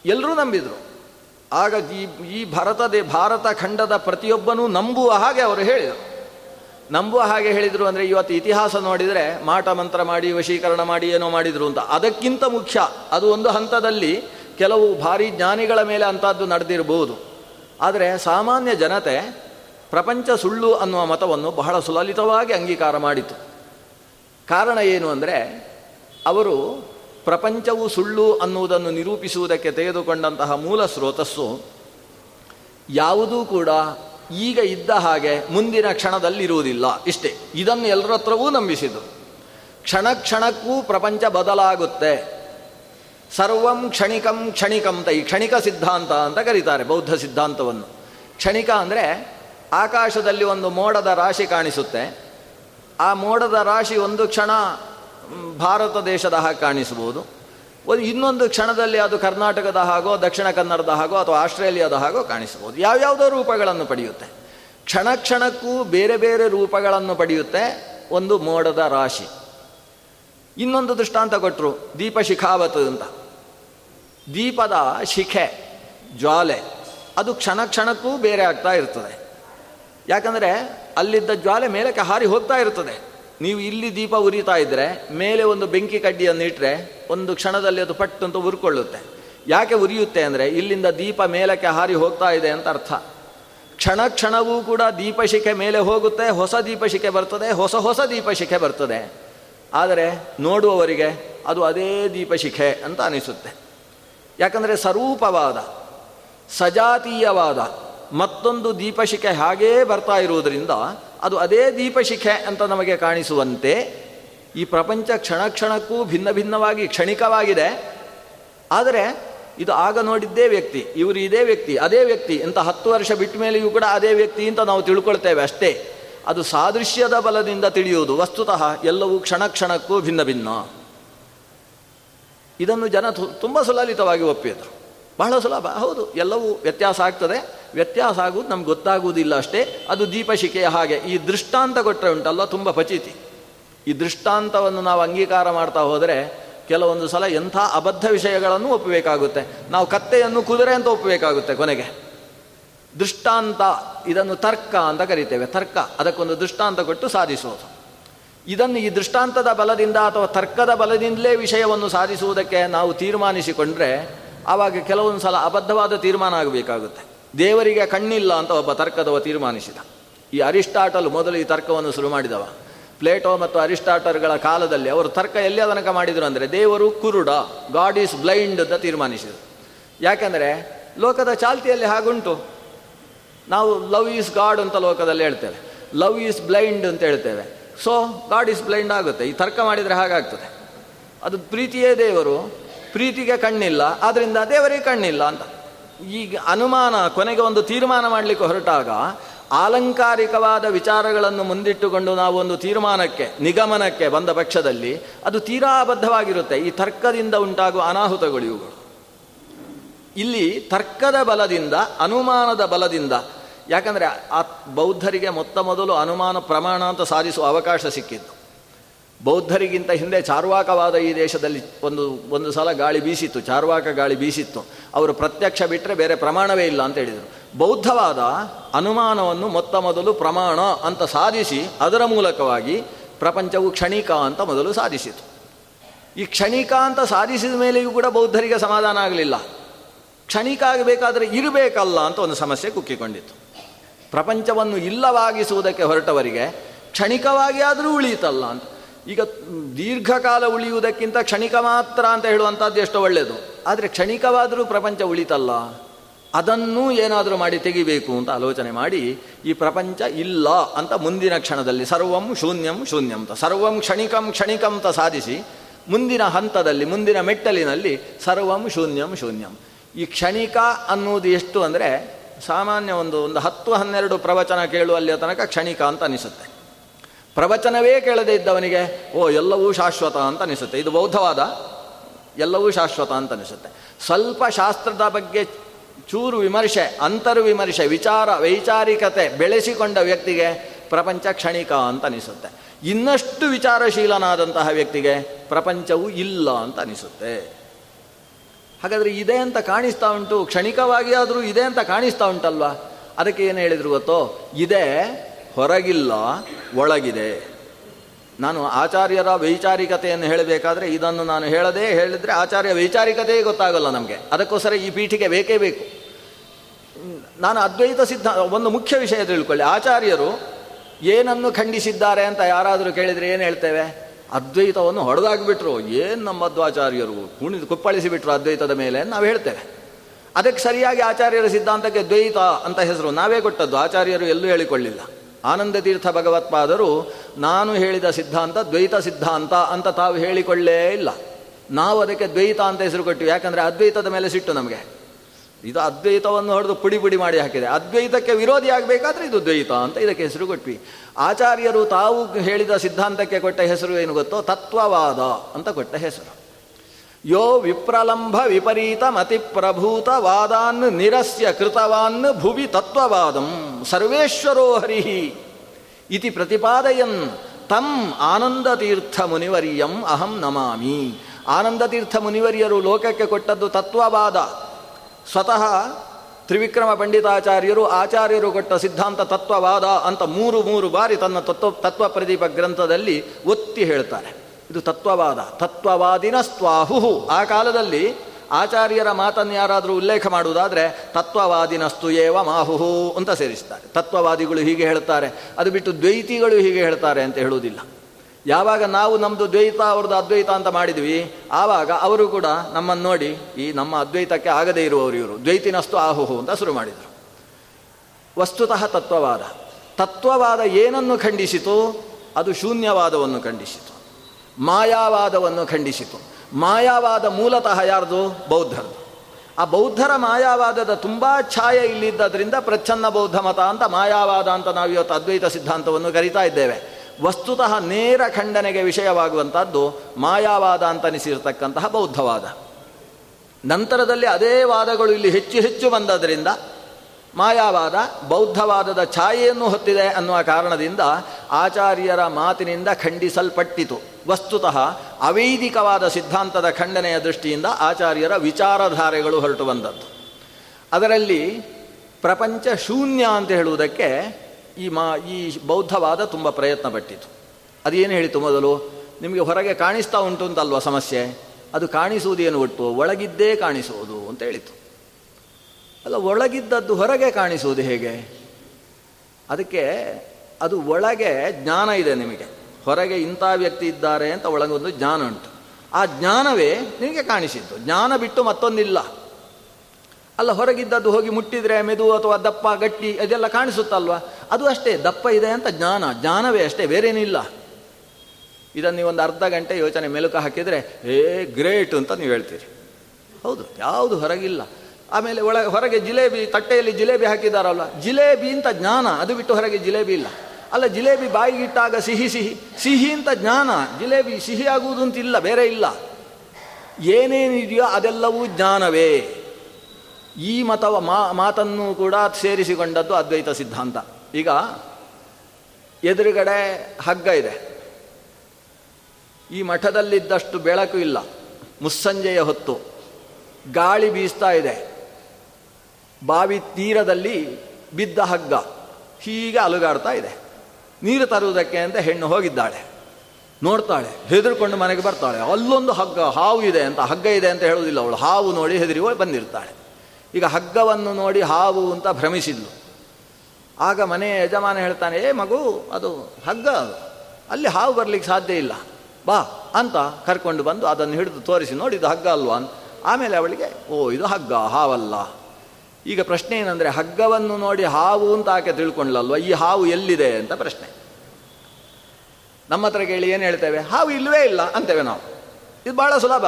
ಎಲ್ಲರೂ ನಂಬಿದರು. ಆಗ ಈ ಈ ಭಾರತದೇ ಭಾರತ ಖಂಡದ ಪ್ರತಿಯೊಬ್ಬನೂ ನಂಬುವ ಹಾಗೆ ಅವರು ಹೇಳಿದರು. ನಂಬುವ ಹಾಗೆ ಹೇಳಿದರು ಅಂದರೆ ಇವತ್ತು ಇತಿಹಾಸ ನೋಡಿದರೆ ಮಾಟ ಮಂತ್ರ ಮಾಡಿ, ವಶೀಕರಣ ಮಾಡಿ, ಏನೋ ಮಾಡಿದರು ಅಂತ. ಅದಕ್ಕಿಂತ ಮುಖ್ಯ, ಅದು ಒಂದು ಹಂತದಲ್ಲಿ ಕೆಲವು ಭಾರಿ ಜ್ಞಾನಿಗಳ ಮೇಲೆ ಅಂಥದ್ದು ನಡೆದಿರಬಹುದು ಆದರೆ ಸಾಮಾನ್ಯ ಜನತೆ ಪ್ರಪಂಚ ಸುಳ್ಳು ಅನ್ನುವ ಮತವನ್ನು ಬಹಳ ಸುಲಲಿತವಾಗಿ ಅಂಗೀಕಾರ ಮಾಡಿತು. ಕಾರಣ ಏನು ಅಂದರೆ ಅವರು ಪ್ರಪಂಚವು ಸುಳ್ಳು ಅನ್ನುವುದನ್ನು ನಿರೂಪಿಸುವುದಕ್ಕೆ ತೆಗೆದುಕೊಂಡಂತಹ ಮೂಲ ಸ್ರೋತಸ್ಸು ಯಾವುದೂ ಕೂಡ ಈಗ ಇದ್ದ ಹಾಗೆ ಮುಂದಿನ ಕ್ಷಣದಲ್ಲಿರುವುದಿಲ್ಲ. ಇಷ್ಟೇ, ಇದನ್ನು ಎಲ್ಲರ ಹತ್ರವೂ ನಂಬಿಸಿದರು ಕ್ಷಣ ಕ್ಷಣಕ್ಕೂ ಪ್ರಪಂಚ ಬದಲಾಗುತ್ತೆ. ಸರ್ವಂ ಕ್ಷಣಿಕಂ ಕ್ಷಣಿಕಂ ತೈ ಕ್ಷಣಿಕ ಸಿದ್ಧಾಂತ ಅಂತ ಕರೀತಾರೆ ಬೌದ್ಧ ಸಿದ್ಧಾಂತವನ್ನು. ಕ್ಷಣಿಕ ಅಂದರೆ ಆಕಾಶದಲ್ಲಿ ಒಂದು ಮೋಡದ ರಾಶಿ ಕಾಣಿಸುತ್ತೆ. ಆ ಮೋಡದ ರಾಶಿ ಒಂದು ಕ್ಷಣ ಭಾರತ ದೇಶದ ಹಾಗೆ ಕಾಣಿಸ್ಬೋದು ಒಂದು ಇನ್ನೊಂದು ಕ್ಷಣದಲ್ಲಿ ಅದು ಕರ್ನಾಟಕದ ಹಾಗೋ, ದಕ್ಷಿಣ ಕನ್ನಡದ ಹಾಗೋ, ಅಥವಾ ಆಸ್ಟ್ರೇಲಿಯಾದ ಹಾಗೋ ಕಾಣಿಸ್ಬೋದು ಯಾವ್ಯಾವುದೋ ರೂಪಗಳನ್ನು ಪಡೆಯುತ್ತೆ. ಕ್ಷಣ ಕ್ಷಣಕ್ಕೂ ಬೇರೆ ಬೇರೆ ರೂಪಗಳನ್ನು ಪಡೆಯುತ್ತೆ ಒಂದು ಮೋಡದ ರಾಶಿ. ಇನ್ನೊಂದು ದೃಷ್ಟಾಂತ ಕೊಟ್ಟರು ದೀಪ ಶಿಖಾವತ್ ಅಂತ. ದೀಪದ ಶಿಖೆ, ಜ್ವಾಲೆ, ಅದು ಕ್ಷಣ ಕ್ಷಣಕ್ಕೂ ಬೇರೆ ಆಗ್ತಾ ಇರ್ತದೆ. ಯಾಕಂದರೆ ಅಲ್ಲಿದ್ದ ಜ್ವಾಲೆ ಮೇಲಕ್ಕೆ ಹಾರಿ ಹೋಗ್ತಾ ಇರ್ತದೆ. ನೀವು ಇಲ್ಲಿ ದೀಪ ಉರಿತಾ ಇದ್ದರೆ ಮೇಲೆ ಒಂದು ಬೆಂಕಿ ಕಡ್ಡಿಯನ್ನು ಇಟ್ಟರೆ ಒಂದು ಕ್ಷಣದಲ್ಲಿ ಅದು ಪಟ್ಟಂತ ಉರ್ಕೊಳ್ಳುತ್ತೆ. ಯಾಕೆ ಉರಿಯುತ್ತೆ ಅಂದರೆ, ಇಲ್ಲಿಂದ ದೀಪ ಮೇಲಕ್ಕೆ ಹಾರಿ ಹೋಗ್ತಾ ಇದೆ ಅಂತ ಅರ್ಥ. ಕ್ಷಣ ಕ್ಷಣವೂ ಕೂಡ ದೀಪಶಿಖೆ ಮೇಲೆ ಹೋಗುತ್ತೆ, ಹೊಸ ದೀಪಶಿಖೆ ಬರ್ತದೆ, ಹೊಸ ಹೊಸ ದೀಪಶಿಖೆ ಬರ್ತದೆ. ಆದರೆ ನೋಡುವವರಿಗೆ ಅದು ಅದೇ ದೀಪಶಿಖೆ ಅಂತ ಅನಿಸುತ್ತೆ. ಯಾಕಂದರೆ ಸ್ವರೂಪವಾದ, ಸಜಾತೀಯವಾದ ಮತ್ತೊಂದು ದೀಪಶಿಖೆ ಹಾಗೇ ಬರ್ತಾ ಇರುವುದರಿಂದ ಅದು ಅದೇ ದೀಪಶಿಖೆ ಅಂತ ನಮಗೆ ಕಾಣಿಸುವಂತೆ ಈ ಪ್ರಪಂಚ ಕ್ಷಣ ಕ್ಷಣಕ್ಕೂ ಭಿನ್ನ ಭಿನ್ನವಾಗಿ ಕ್ಷಣಿಕವಾಗಿದೆ. ಆದರೆ ಇದು ಆಗ ನೋಡಿದ್ದೇ ವ್ಯಕ್ತಿ, ಇವರು ಇದೇ ವ್ಯಕ್ತಿ, ಅದೇ ವ್ಯಕ್ತಿ ಅಂತ ಹತ್ತು ವರ್ಷ ಬಿಟ್ಟ ಮೇಲೆಯೂ ಕೂಡ ಅದೇ ವ್ಯಕ್ತಿ ಅಂತ ನಾವು ತಿಳ್ಕೊಳ್ತೇವೆ ಅಷ್ಟೇ. ಅದು ಸಾದೃಶ್ಯದ ಬಲದಿಂದ ತಿಳಿಯುವುದು, ವಸ್ತುತಃ ಎಲ್ಲವೂ ಕ್ಷಣ ಕ್ಷಣಕ್ಕೂ ಭಿನ್ನ ಭಿನ್ನ. ಇದನ್ನು ಜನ ತುಂಬ ಸುಲಲಿತವಾಗಿ ಒಪ್ಪಿದ್ರು. ಬಹಳ ಸುಲಭ. ಹೌದು, ಎಲ್ಲವೂ ವ್ಯತ್ಯಾಸ ಆಗ್ತದೆ. ವ್ಯತ್ಯಾಸ ಆಗುವುದು ನಮ್ಗೆ ಗೊತ್ತಾಗುವುದಿಲ್ಲ ಅಷ್ಟೇ. ಅದು ದೀಪಶಿಕೆಯ ಹಾಗೆ. ಈ ದೃಷ್ಟಾಂತ ಕೊಟ್ಟರೆ ಉಂಟಲ್ಲ, ತುಂಬ ಪಚಿತಿ. ಈ ದೃಷ್ಟಾಂತವನ್ನು ನಾವು ಅಂಗೀಕಾರ ಮಾಡ್ತಾ ಹೋದರೆ ಕೆಲವೊಂದು ಸಲ ಎಂಥ ಅಬದ್ಧ ವಿಷಯಗಳನ್ನು ಒಪ್ಪಬೇಕಾಗುತ್ತೆ. ನಾವು ಕತ್ತೆಯನ್ನು ಕುದುರೆ ಅಂತ ಒಪ್ಪಬೇಕಾಗುತ್ತೆ ಕೊನೆಗೆ. ದೃಷ್ಟಾಂತ, ಇದನ್ನು ತರ್ಕ ಅಂತ ಕರಿತೇವೆ. ತರ್ಕ, ಅದಕ್ಕೊಂದು ದೃಷ್ಟಾಂತ ಕೊಟ್ಟು ಸಾಧಿಸುವುದು. ಇದನ್ನು ಈ ದೃಷ್ಟಾಂತದ ಬಲದಿಂದ ಅಥವಾ ತರ್ಕದ ಬಲದಿಂದಲೇ ವಿಷಯವನ್ನು ಸಾಧಿಸುವುದಕ್ಕೆ ನಾವು ತೀರ್ಮಾನಿಸಿಕೊಂಡ್ರೆ ಆವಾಗ ಕೆಲವೊಂದು ಸಲ ಅಬದ್ಧವಾದ ತೀರ್ಮಾನ ಆಗಬೇಕಾಗುತ್ತೆ. ದೇವರಿಗೆ ಕಣ್ಣಿಲ್ಲ ಅಂತ ಒಬ್ಬ ತರ್ಕದವ ತೀರ್ಮಾನಿಸಿದ. ಈ ಅರಿಸ್ಟಾಟಲ್ ಮೊದಲು ಈ ತರ್ಕವನ್ನು ಶುರು ಮಾಡಿದವ. ಪ್ಲೇಟೋ ಮತ್ತು ಅರಿಸ್ಟಾಟರ್ಗಳ ಕಾಲದಲ್ಲಿ ಅವರು ತರ್ಕ ಎಲ್ಲಿ ತನಕ ಮಾಡಿದರು ಅಂದರೆ ದೇವರು ಕುರುಡ ಗಾಡ್ ಈಸ್ ಬ್ಲೈಂಡ್ ಅಂತ ತೀರ್ಮಾನಿಸಿದರು. ಯಾಕೆಂದರೆ ಲೋಕದ ಚಾಲ್ತಿಯಲ್ಲಿ ಹಾಗುಂಟು. ನಾವು ಲವ್ ಈಸ್ ಗಾಡ್ ಅಂತ ಲೋಕದಲ್ಲಿ ಹೇಳ್ತೇವೆ. ಲವ್ ಈಸ್ ಬ್ಲೈಂಡ್ ಅಂತ ಹೇಳ್ತೇವೆ. ಸೊ ಗಾಡ್ ಈಸ್ ಬ್ಲೈಂಡ್ ಆಗುತ್ತೆ. ಈ ತರ್ಕ ಮಾಡಿದರೆ ಹಾಗಾಗ್ತದೆ. ಅದು ಪ್ರೀತಿಯೇ ದೇವರು. ಪ್ರೀತಿಗೆ ಕಣ್ಣಿಲ್ಲ ಆದ್ದರಿಂದ ದೇವರಿಗೆ ಕಣ್ಣಿಲ್ಲ ಅಂತ. ಈಗ ಅನುಮಾನ, ಕೊನೆಗೆ ಒಂದು ತೀರ್ಮಾನ ಮಾಡಲಿಕ್ಕೆ ಹೊರಟಾಗ ಆಲಂಕಾರಿಕವಾದ ವಿಚಾರಗಳನ್ನು ಮುಂದಿಟ್ಟುಕೊಂಡು ನಾವು ಒಂದು ತೀರ್ಮಾನಕ್ಕೆ, ನಿಗಮನಕ್ಕೆ ಬಂದ ಪಕ್ಷದಲ್ಲಿ ಅದು ತೀರಾಬದ್ಧವಾಗಿರುತ್ತೆ. ಈ ತರ್ಕದಿಂದ ಉಂಟಾಗುವ ಅನಾಹುತಗಳು ಇವುಗಳು. ಇಲ್ಲಿ ತರ್ಕದ ಬಲದಿಂದ, ಅನುಮಾನದ ಬಲದಿಂದ, ಯಾಕಂದರೆ ಆ ಬೌದ್ಧರಿಗೆ ಮೊತ್ತ ಮೊದಲು ಅನುಮಾನ ಪ್ರಮಾಣ ಅಂತ ಸಾಧಿಸುವ ಅವಕಾಶ ಸಿಕ್ಕಿತ್ತು ಬೌದ್ಧರಿಗಿಂತ ಹಿಂದೆ ಚಾರ್ವಾಕವಾದ ಈ ದೇಶದಲ್ಲಿ ಒಂದು ಒಂದು ಸಲ ಗಾಳಿ ಬೀಸಿತ್ತು, ಚಾರ್ವಾಕ ಗಾಳಿ ಬೀಸಿತ್ತು. ಅವರು ಪ್ರತ್ಯಕ್ಷ ಬಿಟ್ಟರೆ ಬೇರೆ ಪ್ರಮಾಣವೇ ಇಲ್ಲ ಅಂತ ಹೇಳಿದರು. ಬೌದ್ಧವಾದ ಅನುಮಾನವನ್ನು ಮೊತ್ತ ಮೊದಲು ಪ್ರಮಾಣ ಅಂತ ಸಾಧಿಸಿ, ಅದರ ಮೂಲಕವಾಗಿ ಪ್ರಪಂಚವು ಕ್ಷಣಿಕ ಅಂತ ಮೊದಲು ಸಾಧಿಸಿತು. ಈ ಕ್ಷಣಿಕ ಅಂತ ಸಾಧಿಸಿದ ಮೇಲೆಯೂ ಕೂಡ ಬೌದ್ಧರಿಗೆ ಸಮಾಧಾನ ಆಗಲಿಲ್ಲ. ಕ್ಷಣಿಕ ಆಗಬೇಕಾದರೆ ಇರಬೇಕಲ್ಲ ಅಂತ ಒಂದು ಸಮಸ್ಯೆ ಕುಕ್ಕಿಕೊಂಡಿತ್ತು. ಪ್ರಪಂಚವನ್ನು ಇಲ್ಲವಾಗಿಸುವುದಕ್ಕೆ ಹೊರಟವರಿಗೆ ಕ್ಷಣಿಕವಾಗಿ ಆದರೂ ಉಳಿಯಿತಲ್ಲ ಅಂತ. ಈಗ ದೀರ್ಘಕಾಲ ಉಳಿಯುವುದಕ್ಕಿಂತ ಕ್ಷಣಿಕ ಮಾತ್ರ ಅಂತ ಹೇಳುವಂಥದ್ದು ಎಷ್ಟು ಒಳ್ಳೆಯದು. ಆದರೆ ಕ್ಷಣಿಕವಾದರೂ ಪ್ರಪಂಚ ಉಳಿತಲ್ಲ. ಅದನ್ನೂ ಏನಾದರೂ ಮಾಡಿ ತೆಗಿಬೇಕು ಅಂತ ಆಲೋಚನೆ ಮಾಡಿ, ಈ ಪ್ರಪಂಚ ಇಲ್ಲ ಅಂತ ಮುಂದಿನ ಕ್ಷಣದಲ್ಲಿ ಸರ್ವಂ ಶೂನ್ಯಂ ಶೂನ್ಯಂ ಅಂತ ಸರ್ವಂ ಕ್ಷಣಿಕಂ ಕ್ಷಣಿಕಂ ಅಂತ ಸಾಧಿಸಿ, ಮುಂದಿನ ಹಂತದಲ್ಲಿ, ಮುಂದಿನ ಮೆಟ್ಟಲಿನಲ್ಲಿ ಸರ್ವಂ ಶೂನ್ಯಂ ಶೂನ್ಯಂ. ಈ ಕ್ಷಣಿಕ ಅನ್ನುವುದು ಎಷ್ಟು ಅಂದರೆ, ಸಾಮಾನ್ಯ ಒಂದು ಒಂದು ಹತ್ತು ಹನ್ನೆರಡು ಪ್ರವಚನ ಕೇಳುವಲ್ಲಿಯ ತನಕ ಕ್ಷಣಿಕ ಅಂತ ಅನಿಸುತ್ತೆ. ಪ್ರವಚನವೇ ಕೇಳದೇ ಇದ್ದವನಿಗೆ, ಓ, ಎಲ್ಲವೂ ಶಾಶ್ವತ ಅಂತ ಅನಿಸುತ್ತೆ. ಇದು ಬೌದ್ಧವಾದ, ಎಲ್ಲವೂ ಶಾಶ್ವತ ಅಂತ ಅನಿಸುತ್ತೆ. ಸ್ವಲ್ಪ ಶಾಸ್ತ್ರದ ಬಗ್ಗೆ ಚೂರು ವಿಮರ್ಶೆ, ಅಂತರ್ ವಿಮರ್ಶೆ, ವಿಚಾರ, ವೈಚಾರಿಕತೆ ಬೆಳೆಸಿಕೊಂಡ ವ್ಯಕ್ತಿಗೆ ಪ್ರಪಂಚ ಕ್ಷಣಿಕ ಅಂತ ಅನಿಸುತ್ತೆ. ಇನ್ನಷ್ಟು ವಿಚಾರಶೀಲನಾದಂತಹ ವ್ಯಕ್ತಿಗೆ ಪ್ರಪಂಚವೂ ಇಲ್ಲ ಅಂತ ಅನಿಸುತ್ತೆ. ಹಾಗಾದರೆ ಇದೆ ಅಂತ ಕಾಣಿಸ್ತಾ ಉಂಟು, ಕ್ಷಣಿಕವಾಗಿ ಆದರೂ ಇದೆ ಅಂತ ಕಾಣಿಸ್ತಾ ಉಂಟಲ್ವಾ? ಅದಕ್ಕೆ ಏನು ಹೇಳಿದ್ರು ಗೊತ್ತೋ? ಇದೆ ಹೊರಗಿಲ್ಲ, ಒಳಗಿದೆ. ನಾನು ಆಚಾರ್ಯರ ವೈಚಾರಿಕತೆಯನ್ನು ಹೇಳಬೇಕಾದ್ರೆ ಇದನ್ನು ನಾನು ಹೇಳದೆ ಹೇಳಿದರೆ ಆಚಾರ್ಯ ವೈಚಾರಿಕತೆಯೇ ಗೊತ್ತಾಗಲ್ಲ ನಮಗೆ. ಅದಕ್ಕೋಸ್ಕರ ಈ ಪೀಠಿಗೆ ಬೇಕೇ ಬೇಕು. ನಾನು ಅದ್ವೈತ ಸಿದ್ಧ, ಒಂದು ಮುಖ್ಯ ವಿಷಯ ತಿಳ್ಕೊಳ್ಳಿ. ಆಚಾರ್ಯರು ಏನನ್ನು ಖಂಡಿಸಿದ್ದಾರೆ ಅಂತ ಯಾರಾದರೂ ಕೇಳಿದರೆ ಏನು ಹೇಳ್ತೇವೆ? ಅದ್ವೈತವನ್ನು ಹೊಡೆದಾಗ್ಬಿಟ್ರು. ಏನು ನಮ್ಮ ಮಧ್ವಾಚಾರ್ಯರು ಕುಣಿದು ಕುಪ್ಪಳಿಸಿಬಿಟ್ರು ಅದ್ವೈತದ ಮೇಲೆ ನಾವು ಹೇಳ್ತೇವೆ. ಅದಕ್ಕೆ ಸರಿಯಾಗಿ ಆಚಾರ್ಯರ ಸಿದ್ಧಾಂತಕ್ಕೆ ದ್ವೈತ ಅಂತ ಹೆಸರು ನಾವೇ ಕೊಟ್ಟದ್ದು. ಆಚಾರ್ಯರು ಎಲ್ಲೂ ಹೇಳಿಕೊಳ್ಳಿಲ್ಲ. ಆನಂದ ತೀರ್ಥ ಭಗವತ್ಪಾದರು, ನಾನು ಹೇಳಿದ ಸಿದ್ಧಾಂತ ದ್ವೈತ ಸಿದ್ಧಾಂತ ಅಂತ ತಾವು ಹೇಳಿಕೊಳ್ಳೇ ಇಲ್ಲ. ನಾವು ಅದಕ್ಕೆ ದ್ವೈತ ಅಂತ ಹೆಸರು ಕೊಟ್ಟಿವಿ, ಯಾಕಂದರೆ ಅದ್ವೈತದ ಮೇಲೆ ಸಿಟ್ಟು ನಮಗೆ. ಇದು ಅದ್ವೈತವನ್ನು ಹೊಡೆದು ಪುಡಿ ಪುಡಿ ಮಾಡಿ ಹಾಕಿದೆ. ಅದ್ವೈತಕ್ಕೆ ವಿರೋಧಿ ಆಗಬೇಕಾದ್ರೆ ಇದು ದ್ವೈತ ಅಂತ ಇದಕ್ಕೆ ಹೆಸರು ಕೊಟ್ವಿ. ಆಚಾರ್ಯರು ತಾವು ಹೇಳಿದ ಸಿದ್ಧಾಂತಕ್ಕೆ ಕೊಟ್ಟ ಹೆಸರು ಏನು ಗೊತ್ತೋ? ತತ್ವವಾದ ಅಂತ ಕೊಟ್ಟ ಹೆಸರು. ಯೋ ವಿಪ್ರಲಂಭ ವಿಪರೀತ ಮತಿ ಪ್ರಭೂತ ವಾದಾನ್ ನಿರಸ್ಯ ಕೃತವಾನ್ ಭುವಿ ತತ್ವವಾದಂ ಸರ್ವೇಶ್ವರೋ ಹರಿಹಿ ಇತಿ ಪ್ರತಿಪಾದಯನ್ ತಂ ಆನಂದತೀರ್ಥ ಮುನಿವರಿಯಂ ಅಹಂ ನಮಾಮಿ. ಆನಂದತೀರ್ಥ ಮುನಿವರಿಯರು ಲೋಕಕ್ಕೆ ಕೊಟ್ಟದ್ದು ತತ್ವವಾದ. ಸ್ವತಃ ತ್ರಿವಿಕ್ರಮ ಪಂಡಿತಾಚಾರ್ಯರು ಆಚಾರ್ಯರು ಕೊಟ್ಟ ಸಿದ್ಧಾಂತ ತತ್ವವಾದ ಅಂತ ಮೂರು ಮೂರು ಬಾರಿ ತನ್ನ ತತ್ವ ತತ್ವ ಪ್ರದೀಪ ಗ್ರಂಥದಲ್ಲಿ ಒತ್ತಿ ಹೇಳ್ತಾರೆ. ಇದು ತತ್ವವಾದ, ತತ್ವವಾದಿನ ಸ್ವಾಹುಹು. ಆ ಕಾಲದಲ್ಲಿ ಆಚಾರ್ಯರ ಮಾತನ್ನು ಯಾರಾದರೂ ಉಲ್ಲೇಖ ಮಾಡುವುದಾದರೆ, ತತ್ವವಾದಿನಸ್ತು ಏವ ಮಾಹುಹು ಅಂತ ಸೇರಿಸ್ತಾರೆ. ತತ್ವವಾದಿಗಳು ಹೀಗೆ ಹೇಳ್ತಾರೆ ಅದು ಬಿಟ್ಟು ದ್ವೈತಿಗಳು ಹೀಗೆ ಹೇಳ್ತಾರೆ ಅಂತ ಹೇಳುವುದಿಲ್ಲ. ಯಾವಾಗ ನಾವು ನಮ್ಮದು ದ್ವೈತ, ಅವ್ರದ್ದು ಅದ್ವೈತ ಅಂತ ಮಾಡಿದ್ವಿ, ಆವಾಗ ಅವರು ಕೂಡ ನಮ್ಮನ್ನು ನೋಡಿ, ಈ ನಮ್ಮ ಅದ್ವೈತಕ್ಕೆ ಆಗದೇ ಇರುವವರು ಇವರು. ದ್ವೈತಿನಸ್ತು ಆಹುಹು ಅಂತ ಶುರು ಮಾಡಿದರು. ವಸ್ತುತಃ ತತ್ವವಾದ. ತತ್ವವಾದ ಏನನ್ನು ಖಂಡಿಸಿತು, ಅದು ಶೂನ್ಯವಾದವನ್ನು ಖಂಡಿಸಿತು. ಮಾಯಾವಾದವನ್ನು ಖಂಡಿಸಿತು. ಮಾಯಾವಾದ ಮೂಲತಃ ಯಾರ್ದು? ಬೌದ್ಧರದು. ಆ ಬೌದ್ಧರ ಮಾಯಾವಾದದ ತುಂಬ ಛಾಯೆ ಇಲ್ಲಿದ್ದರಿಂದ ಪ್ರಚ್ಛನ್ನ ಬೌದ್ಧ ಮತ ಅಂತ ಮಾಯಾವಾದ ಅಂತ ನಾವು ಇವತ್ತು ಅದ್ವೈತ ಸಿದ್ಧಾಂತವನ್ನು ಕರಿತಾ ಇದ್ದೇವೆ. ವಸ್ತುತಃ ನೇರ ಖಂಡನೆಗೆ ವಿಷಯವಾಗುವಂಥದ್ದು ಮಾಯಾವಾದ ಅಂತನಿಸಿರ್ತಕ್ಕಂತಹ ಬೌದ್ಧವಾದ. ನಂತರದಲ್ಲಿ ಅದೇ ವಾದಗಳು ಇಲ್ಲಿ ಹೆಚ್ಚು ಹೆಚ್ಚು ಬಂದದರಿಂದ ಮಾಯಾವಾದ ಬೌದ್ಧವಾದದ ಛಾಯೆಯನ್ನು ಹೊತ್ತಿದೆ ಅನ್ನುವ ಕಾರಣದಿಂದ ಆಚಾರ್ಯರ ಮಾತಿನಿಂದ ಖಂಡಿಸಲ್ಪಟ್ಟಿತು. ವಸ್ತುತಃ ಅವೈದಿಕವಾದ ಸಿದ್ಧಾಂತದ ಖಂಡನೆಯ ದೃಷ್ಟಿಯಿಂದ ಆಚಾರ್ಯರ ವಿಚಾರಧಾರೆಗಳು ಹೊರಟು ಬಂದದ್ದು. ಅದರಲ್ಲಿ ಪ್ರಪಂಚ ಶೂನ್ಯ ಅಂತ ಹೇಳುವುದಕ್ಕೆ ಈ ಮಾ, ಈ ಬೌದ್ಧವಾದ ತುಂಬ ಪ್ರಯತ್ನ ಪಟ್ಟಿತು. ಅದೇನು ಹೇಳಿತು ಮೊದಲು? ನಿಮಗೆ ಹೊರಗೆ ಕಾಣಿಸ್ತಾ ಉಂಟು ಅಂತಲ್ವ ಸಮಸ್ಯೆ? ಅದು ಕಾಣಿಸುವುದೇನು ಒಟ್ಟು? ಒಳಗಿದ್ದೇ ಕಾಣಿಸುವುದು ಅಂತ ಹೇಳಿತು. ಅಲ್ಲ, ಒಳಗಿದ್ದದ್ದು ಹೊರಗೆ ಕಾಣಿಸುವುದು ಹೇಗೆ? ಅದಕ್ಕೆ ಅದು ಒಳಗೆ ಜ್ಞಾನ ಇದೆ ನಿಮಗೆ. ಹೊರಗೆ ಇಂಥ ವ್ಯಕ್ತಿ ಇದ್ದಾರೆ ಅಂತ ಒಳಗೊಂದು ಜ್ಞಾನ ಉಂಟು. ಆ ಜ್ಞಾನವೇ ನಿಮಗೆ ಕಾಣಿಸಿದ್ದು. ಜ್ಞಾನ ಬಿಟ್ಟು ಮತ್ತೊಂದಿಲ್ಲ. ಅಲ್ಲ, ಹೊರಗಿದ್ದದ್ದು ಹೋಗಿ ಮುಟ್ಟಿದರೆ ಮೆದು ಅಥವಾ ದಪ್ಪ, ಗಟ್ಟಿ, ಅದೆಲ್ಲ ಕಾಣಿಸುತ್ತಲ್ವ? ಅದು ಅಷ್ಟೇ, ದಪ್ಪ ಇದೆ ಅಂತ ಜ್ಞಾನ. ಜ್ಞಾನವೇ ಅಷ್ಟೇ, ಬೇರೇನಿಲ್ಲ. ಇದನ್ನು ನೀವೊಂದು ಅರ್ಧ ಗಂಟೆ ಯೋಚನೆ ಮೆಲುಕು ಹಾಕಿದರೆ, ಏ, ಗ್ರೇಟ್ ಅಂತ ನೀವು ಹೇಳ್ತೀರಿ. ಹೌದು, ಯಾವುದು ಹೊರಗಿಲ್ಲ. ಆಮೇಲೆ ಒಳ ಹೊರಗೆ ಜಿಲೇಬಿ, ತಟ್ಟೆಯಲ್ಲಿ ಜಿಲೇಬಿ ಹಾಕಿದಾರಲ್ಲ ಜಿಲೇಬಿ ಅಂತ ಜ್ಞಾನ, ಅದು ಬಿಟ್ಟು ಹೊರಗೆ ಜಿಲೇಬಿ ಇಲ್ಲ. ಅಲ್ಲ ಜಿಲೇಬಿ ಬಾಯಿಗಿಟ್ಟಾಗ ಸಿಹಿ ಸಿಹಿ. ಸಿಹಿ ಅಂತ ಜ್ಞಾನ. ಜಿಲೇಬಿ ಸಿಹಿ ಆಗುವುದು ಅಂತ ಇಲ್ಲ ಬೇರೆ ಇಲ್ಲ. ಏನೇನಿದೆಯೋ ಅದೆಲ್ಲವೂ ಜ್ಞಾನವೇ. ಈ ಮತವ ಮಾತನ್ನು ಕೂಡ ಸೇರಿಸಿಕೊಂಡದ್ದು ಅದ್ವೈತ ಸಿದ್ಧಾಂತ. ಈಗ ಎದುರುಗಡೆ ಹಗ್ಗ ಇದೆ. ಈ ಮಠದಲ್ಲಿದ್ದಷ್ಟು ಬೆಳಕು ಇಲ್ಲ. ಮುಸ್ಸಂಜೆಯ ಹೊತ್ತು. ಗಾಳಿ ಬೀಸ್ತಾ ಇದೆ. ಬಾವಿ ತೀರದಲ್ಲಿ ಬಿದ್ದ ಹಗ್ಗ. ಹೀಗೆ ಅಲುಗಾಡ್ತಾ ಇದೆ. ನೀರು ತರುವುದಕ್ಕೆ ಅಂತ ಹೆಣ್ಣು ಹೋಗಿದ್ದಾಳೆ. ನೋಡ್ತಾಳೆ, ಹೆದರ್ಕೊಂಡು ಮನೆಗೆ ಬರ್ತಾಳೆ. ಅಲ್ಲೊಂದು ಹಗ್ಗ, ಹಾವು ಇದೆ ಅಂತ, ಹಗ್ಗ ಇದೆ ಅಂತ ಹೇಳುವುದಿಲ್ಲ ಅವಳು. ಹಾವು ನೋಡಿ ಹೆದರಿ ಬಂದಿರ್ತಾಳೆ. ಈಗ ಹಗ್ಗವನ್ನು ನೋಡಿ ಹಾವು ಅಂತ ಭ್ರಮಿಸಿದ್ಲು. ಆಗ ಮನೆಯ ಯಜಮಾನ ಹೇಳ್ತಾನೆ, ಏ ಮಗು, ಅದು ಹಗ್ಗ ಅದು ಅಲ್ಲಿ ಹಾವು ಬರಲಿಕ್ಕೆ ಸಾಧ್ಯ ಇಲ್ಲ. ಬಾ, ಅಂತ ಕರ್ಕೊಂಡು ಬಂದು ಅದನ್ನು ಹಿಡಿದು ತೋರಿಸಿ, ನೋಡಿ, ಇದು ಹಗ್ಗ ಅಲ್ವಾ? ಅಂತ ಆಮೇಲೆ ಅವಳಿಗೆ, ಓ, ಇದು ಹಗ್ಗ, ಹಾವಲ್ಲ. ಈಗ ಪ್ರಶ್ನೆ ಏನಂದರೆ ಹಗ್ಗವನ್ನು ನೋಡಿ ಹಾವು ಅಂತ ಆಕೆ ತಿಳ್ಕೊಂಡ್ಲಲ್ವ ಈ ಹಾವು ಎಲ್ಲಿದೆ ಅಂತ ಪ್ರಶ್ನೆ. ನಮ್ಮ ಹತ್ರ ಕೇಳಿ ಏನು ಹೇಳ್ತೇವೆ? ಹಾವು ಇಲ್ಲವೇ ಇಲ್ಲ ಅಂತೇವೆ ನಾವು. ಇದು ಭಾಳ ಸುಲಭ.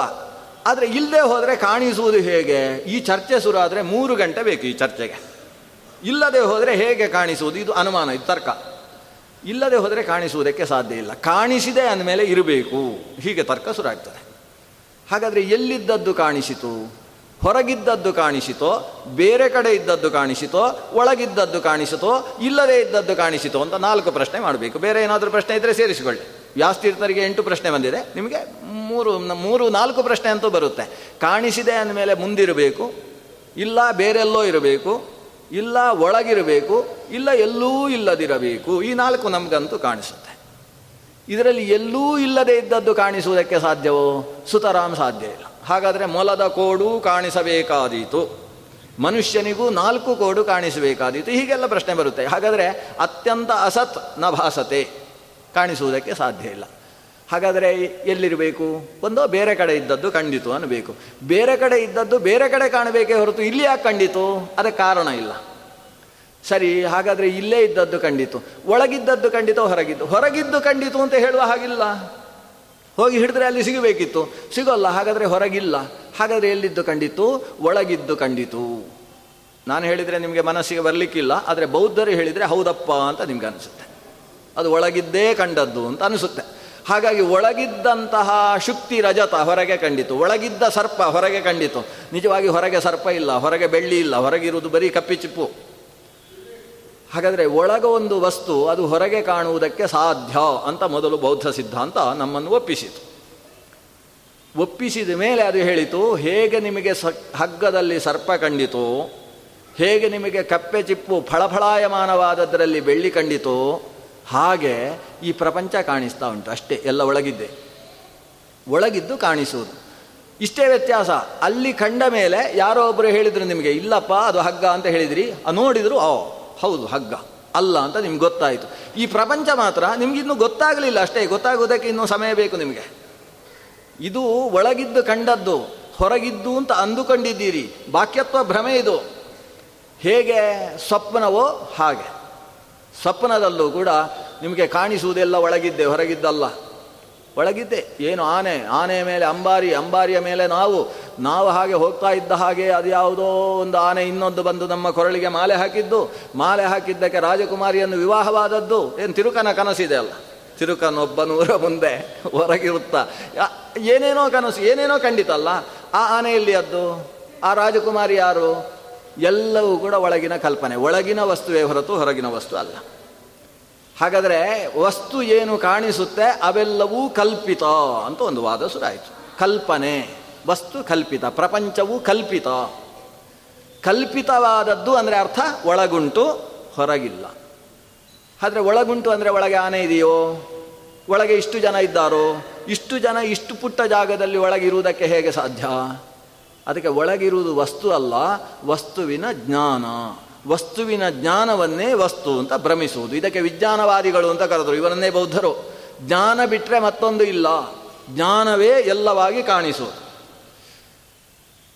ಆದರೆ ಇಲ್ಲದೆ ಹೋದರೆ ಕಾಣಿಸುವುದು ಹೇಗೆ? ಈ ಚರ್ಚೆ ಶುರು ಆದರೆ ಮೂರು ಗಂಟೆ ಬೇಕು ಈ ಚರ್ಚೆಗೆ. ಇಲ್ಲದೆ ಹೋದರೆ ಹೇಗೆ ಕಾಣಿಸುವುದು? ಇದು ಅನುಮಾನ, ಇದು ತರ್ಕ. ಇಲ್ಲದೆ ಹೋದರೆ ಕಾಣಿಸುವುದಕ್ಕೆ ಸಾಧ್ಯ ಇಲ್ಲ. ಕಾಣಿಸಿದೆ ಅಂದಮೇಲೆ ಇರಬೇಕು. ಹೀಗೆ ತರ್ಕ ಶುರು ಆಗ್ತದೆ. ಹಾಗಾದರೆ ಎಲ್ಲಿದ್ದದ್ದು ಕಾಣಿಸಿತು? ಹೊರಗಿದ್ದದ್ದು ಕಾಣಿಸಿತೋ, ಬೇರೆ ಕಡೆ ಇದ್ದದ್ದು ಕಾಣಿಸಿತೋ, ಒಳಗಿದ್ದದ್ದು ಕಾಣಿಸಿತೋ, ಇಲ್ಲದೇ ಇದ್ದದ್ದು ಕಾಣಿಸಿತೋ ಅಂತ ನಾಲ್ಕು ಪ್ರಶ್ನೆ ಮಾಡಬೇಕು. ಬೇರೆ ಏನಾದರೂ ಪ್ರಶ್ನೆ ಇದ್ದರೆ ಸೇರಿಸಿಕೊಳ್ಳಿ. ವ್ಯಾಸ್ತೀರ್ಥರಿಗೆ ಎಂಟು ಪ್ರಶ್ನೆ ಬಂದಿದೆ. ನಿಮಗೆ ಮೂರು ಮೂರು, ನಾಲ್ಕು ಪ್ರಶ್ನೆ ಅಂತೂ ಬರುತ್ತೆ. ಕಾಣಿಸಿದೆ ಅಂದಮೇಲೆ ಮುಂದಿರಬೇಕು. ಇಲ್ಲ, ಬೇರೆಲ್ಲೋ ಇರಬೇಕು. ಇಲ್ಲ, ಒಳಗಿರಬೇಕು. ಇಲ್ಲ, ಎಲ್ಲೂ ಇಲ್ಲದಿರಬೇಕು. ಈ ನಾಲ್ಕು ನಮಗಂತೂ ಕಾಣಿಸುತ್ತೆ. ಇದರಲ್ಲಿ ಎಲ್ಲೂ ಇಲ್ಲದೆ ಇದ್ದದ್ದು ಕಾಣಿಸುವುದಕ್ಕೆ ಸಾಧ್ಯವೋ? ಸುತರಾಮ್ ಸಾಧ್ಯ ಇಲ್ಲ. ಹಾಗಾದರೆ ಮೊಲದ ಕೋಡು ಕಾಣಿಸಬೇಕಾದೀತು. ಮನುಷ್ಯನಿಗೂ ನಾಲ್ಕು ಕೋಡು ಕಾಣಿಸಬೇಕಾದೀತು. ಹೀಗೆಲ್ಲ ಪ್ರಶ್ನೆ ಬರುತ್ತೆ. ಹಾಗಾದರೆ ಅತ್ಯಂತ ಅಸತ್ನ ಭಾಸತೆ ಕಾಣಿಸುವುದಕ್ಕೆ ಸಾಧ್ಯ ಇಲ್ಲ. ಹಾಗಾದರೆ ಎಲ್ಲಿರಬೇಕು? ಒಂದೋ ಬೇರೆ ಕಡೆ ಇದ್ದದ್ದು ಕಂಡಿತು ಅನ್ನಬೇಕು. ಬೇರೆ ಕಡೆ ಇದ್ದದ್ದು ಬೇರೆ ಕಡೆ ಕಾಣಬೇಕೇ ಹೊರತು ಇಲ್ಲಿ ಯಾಕೆ ಕಂಡಿತು? ಅದಕ್ಕೆ ಕಾರಣ ಇಲ್ಲ. ಸರಿ, ಹಾಗಾದರೆ ಇಲ್ಲೇ ಇದ್ದದ್ದು ಕಂಡಿತು. ಒಳಗಿದ್ದದ್ದು ಖಂಡಿತ ಹೊರಗಿದ್ದು? ಹೊರಗಿದ್ದು ಕಂಡಿತು ಅಂತ ಹೇಳುವ ಹಾಗಿಲ್ಲ. ಹೋಗಿ ಹಿಡಿದ್ರೆ ಅಲ್ಲಿ ಸಿಗಬೇಕಿತ್ತು. ಸಿಗೋಲ್ಲ, ಹಾಗಾದರೆ ಹೊರಗಿಲ್ಲ. ಹಾಗಾದರೆ ಎಲ್ಲಿದ್ದು ಕಂಡಿತು? ಒಳಗಿದ್ದು ಕಂಡಿತು. ನಾನು ಹೇಳಿದರೆ ನಿಮಗೆ ಮನಸ್ಸಿಗೆ ಬರಲಿಕ್ಕಿಲ್ಲ, ಆದರೆ ಬೌದ್ಧರು ಹೇಳಿದರೆ ಹೌದಪ್ಪ ಅಂತ ನಿಮ್ಗೆ ಅನಿಸುತ್ತೆ. ಅದು ಒಳಗಿದ್ದೇ ಕಂಡದ್ದು ಅಂತ ಅನಿಸುತ್ತೆ. ಹಾಗಾಗಿ ಒಳಗಿದ್ದಂತಹ ಶುಕ್ತಿ ರಜತ ಹೊರಗೆ ಕಂಡಿತು. ಒಳಗಿದ್ದ ಸರ್ಪ ಹೊರಗೆ ಕಂಡಿತು. ನಿಜವಾಗಿ ಹೊರಗೆ ಸರ್ಪ ಇಲ್ಲ, ಹೊರಗೆ ಬೆಳ್ಳಿ ಇಲ್ಲ, ಹೊರಗಿರುವುದು ಬರೀ ಕಪ್ಪಿಚಿಪ್ಪು. ಹಾಗಾದರೆ ಒಳಗ ಒಂದು ವಸ್ತು ಅದು ಹೊರಗೆ ಕಾಣುವುದಕ್ಕೆ ಸಾಧ್ಯ ಅಂತ ಮೊದಲು ಬೌದ್ಧ ಸಿದ್ಧಾಂತ ನಮ್ಮನ್ನು ಒಪ್ಪಿಸಿತು. ಒಪ್ಪಿಸಿದ ಮೇಲೆ ಅದು ಹೇಳಿತು, ಹೇಗೆ ನಿಮಗೆ ಸ, ಹಗ್ಗದಲ್ಲಿ ಸರ್ಪ ಕಂಡಿತು, ಹೇಗೆ ನಿಮಗೆ ಕಪ್ಪೆ ಚಿಪ್ಪು ಫಳಫಳಾಯಮಾನವಾದದ್ರಲ್ಲಿ ಬೆಳ್ಳಿ ಕಂಡಿತು, ಹಾಗೆ ಈ ಪ್ರಪಂಚ ಕಾಣಿಸ್ತಾ ಉಂಟು, ಅಷ್ಟೇ ಎಲ್ಲ ಒಳಗಿದ್ದೆ. ಒಳಗಿದ್ದು ಕಾಣಿಸುವುದು. ಇಷ್ಟೇ ವ್ಯತ್ಯಾಸ, ಅಲ್ಲಿ ಕಂಡ ಮೇಲೆ ಯಾರೋ ಒಬ್ಬರು ಹೇಳಿದರು ನಿಮಗೆ, ಇಲ್ಲಪ್ಪ ಅದು ಹಗ್ಗ ಅಂತ ಹೇಳಿದ್ರಿ ನೋಡಿದರು, ಓ ಹೌದು, ಹಗ್ಗ. ಅಲ್ಲ ಅಂತ ನಿಮ್ಗೆ ಗೊತ್ತಾಯಿತು. ಈ ಪ್ರಪಂಚ ಮಾತ್ರ ನಿಮಗಿನ್ನೂ ಗೊತ್ತಾಗಲಿಲ್ಲ ಅಷ್ಟೇ. ಗೊತ್ತಾಗೋದಕ್ಕೆ ಇನ್ನೂ ಸಮಯ ಬೇಕು ನಿಮಗೆ. ಇದು ಒಳಗಿದ್ದು ಕಂಡದ್ದು, ಹೊರಗಿದ್ದು ಅಂತ ಅಂದುಕೊಂಡಿದ್ದೀರಿ. ಬಾಕ್ಯತ್ವ ಭ್ರಮೆ ಇದು. ಹೇಗೆ? ಸ್ವಪ್ನವೋ ಹಾಗೆ. ಸ್ವಪ್ನದಲ್ಲೂ ಕೂಡ ನಿಮಗೆ ಕಾಣಿಸುವುದೆಲ್ಲ ಒಳಗಿದ್ದೆ, ಹೊರಗಿದ್ದಲ್ಲ. ಒಳಗಿದ್ದೆ. ಏನು ಆನೆ? ಆನೆಯ ಮೇಲೆ ಅಂಬಾರಿ, ಅಂಬಾರಿಯ ಮೇಲೆ ನಾವು. ನಾವು ಹಾಗೆ ಹೋಗ್ತಾ ಇದ್ದ ಹಾಗೆ ಅದು ಯಾವುದೋ ಒಂದು ಆನೆ ಇನ್ನೊಂದು ಬಂದು ನಮ್ಮ ಕೊರಳಿಗೆ ಮಾಲೆ ಹಾಕಿದ್ದು. ಮಾಲೆ ಹಾಕಿದ್ದಕ್ಕೆ ರಾಜಕುಮಾರಿಯನ್ನು ವಿವಾಹವಾದದ್ದು. ಏನು ತಿರುಕನ ಕನಸಿದೆ ಅಲ್ಲ? ತಿರುಕನೊಬ್ಬನೂರ ಮುಂದೆ ಹೊರಗಿರುತ್ತಾ. ಏನೇನೋ ಕನಸು, ಏನೇನೋ ಕಂಡಿತಲ್ಲ ಆ ಆನೆಯಲ್ಲಿ ಅದ್ದು? ಆ ರಾಜಕುಮಾರಿ ಯಾರು? ಎಲ್ಲವೂ ಕೂಡ ಒಳಗಿನ ಕಲ್ಪನೆ. ಒಳಗಿನ ವಸ್ತುವೇ ಹೊರತು ಹೊರಗಿನ ವಸ್ತು ಅಲ್ಲ. ಹಾಗಾದರೆ ವಸ್ತು ಏನು ಕಾಣಿಸುತ್ತೆ? ಅವೆಲ್ಲವೂ ಕಲ್ಪಿತ ಅಂತ ಒಂದು ವಾದ ಶುರುವಾಯಿತು. ಕಲ್ಪನೆ, ವಸ್ತು ಕಲ್ಪಿತ, ಪ್ರಪಂಚವು ಕಲ್ಪಿತ. ಕಲ್ಪಿತವಾದದ್ದು ಅಂದರೆ ಅರ್ಥ ಒಳಗುಂಟು ಹೊರಗಿಲ್ಲ. ಆದರೆ ಒಳಗುಂಟು ಅಂದರೆ ಒಳಗೆ ಆನೆ ಇದೆಯೋ? ಒಳಗೆ ಇಷ್ಟು ಜನ ಇದ್ದಾರೋ? ಇಷ್ಟು ಜನ ಇಷ್ಟು ಪುಟ್ಟ ಜಾಗದಲ್ಲಿ ಒಳಗಿರುವುದಕ್ಕೆ ಹೇಗೆ ಸಾಧ್ಯ? ಅದಕ್ಕೆ ಒಳಗಿರುವುದು ವಸ್ತು ಅಲ್ಲ, ವಸ್ತುವಿನ ಜ್ಞಾನ. ವಸ್ತುವಿನ ಜ್ಞಾನವನ್ನೇ ವಸ್ತು ಅಂತ ಭ್ರಮಿಸುವುದು. ಇದಕ್ಕೆ ವಿಜ್ಞಾನವಾದಿಗಳು ಅಂತ ಕರೆದರು. ಇವರನ್ನೇ ಬೌದ್ಧರು. ಜ್ಞಾನ ಬಿಟ್ಟರೆ ಮತ್ತೊಂದು ಇಲ್ಲ. ಜ್ಞಾನವೇ ಎಲ್ಲವಾಗಿ ಕಾಣಿಸುವುದು.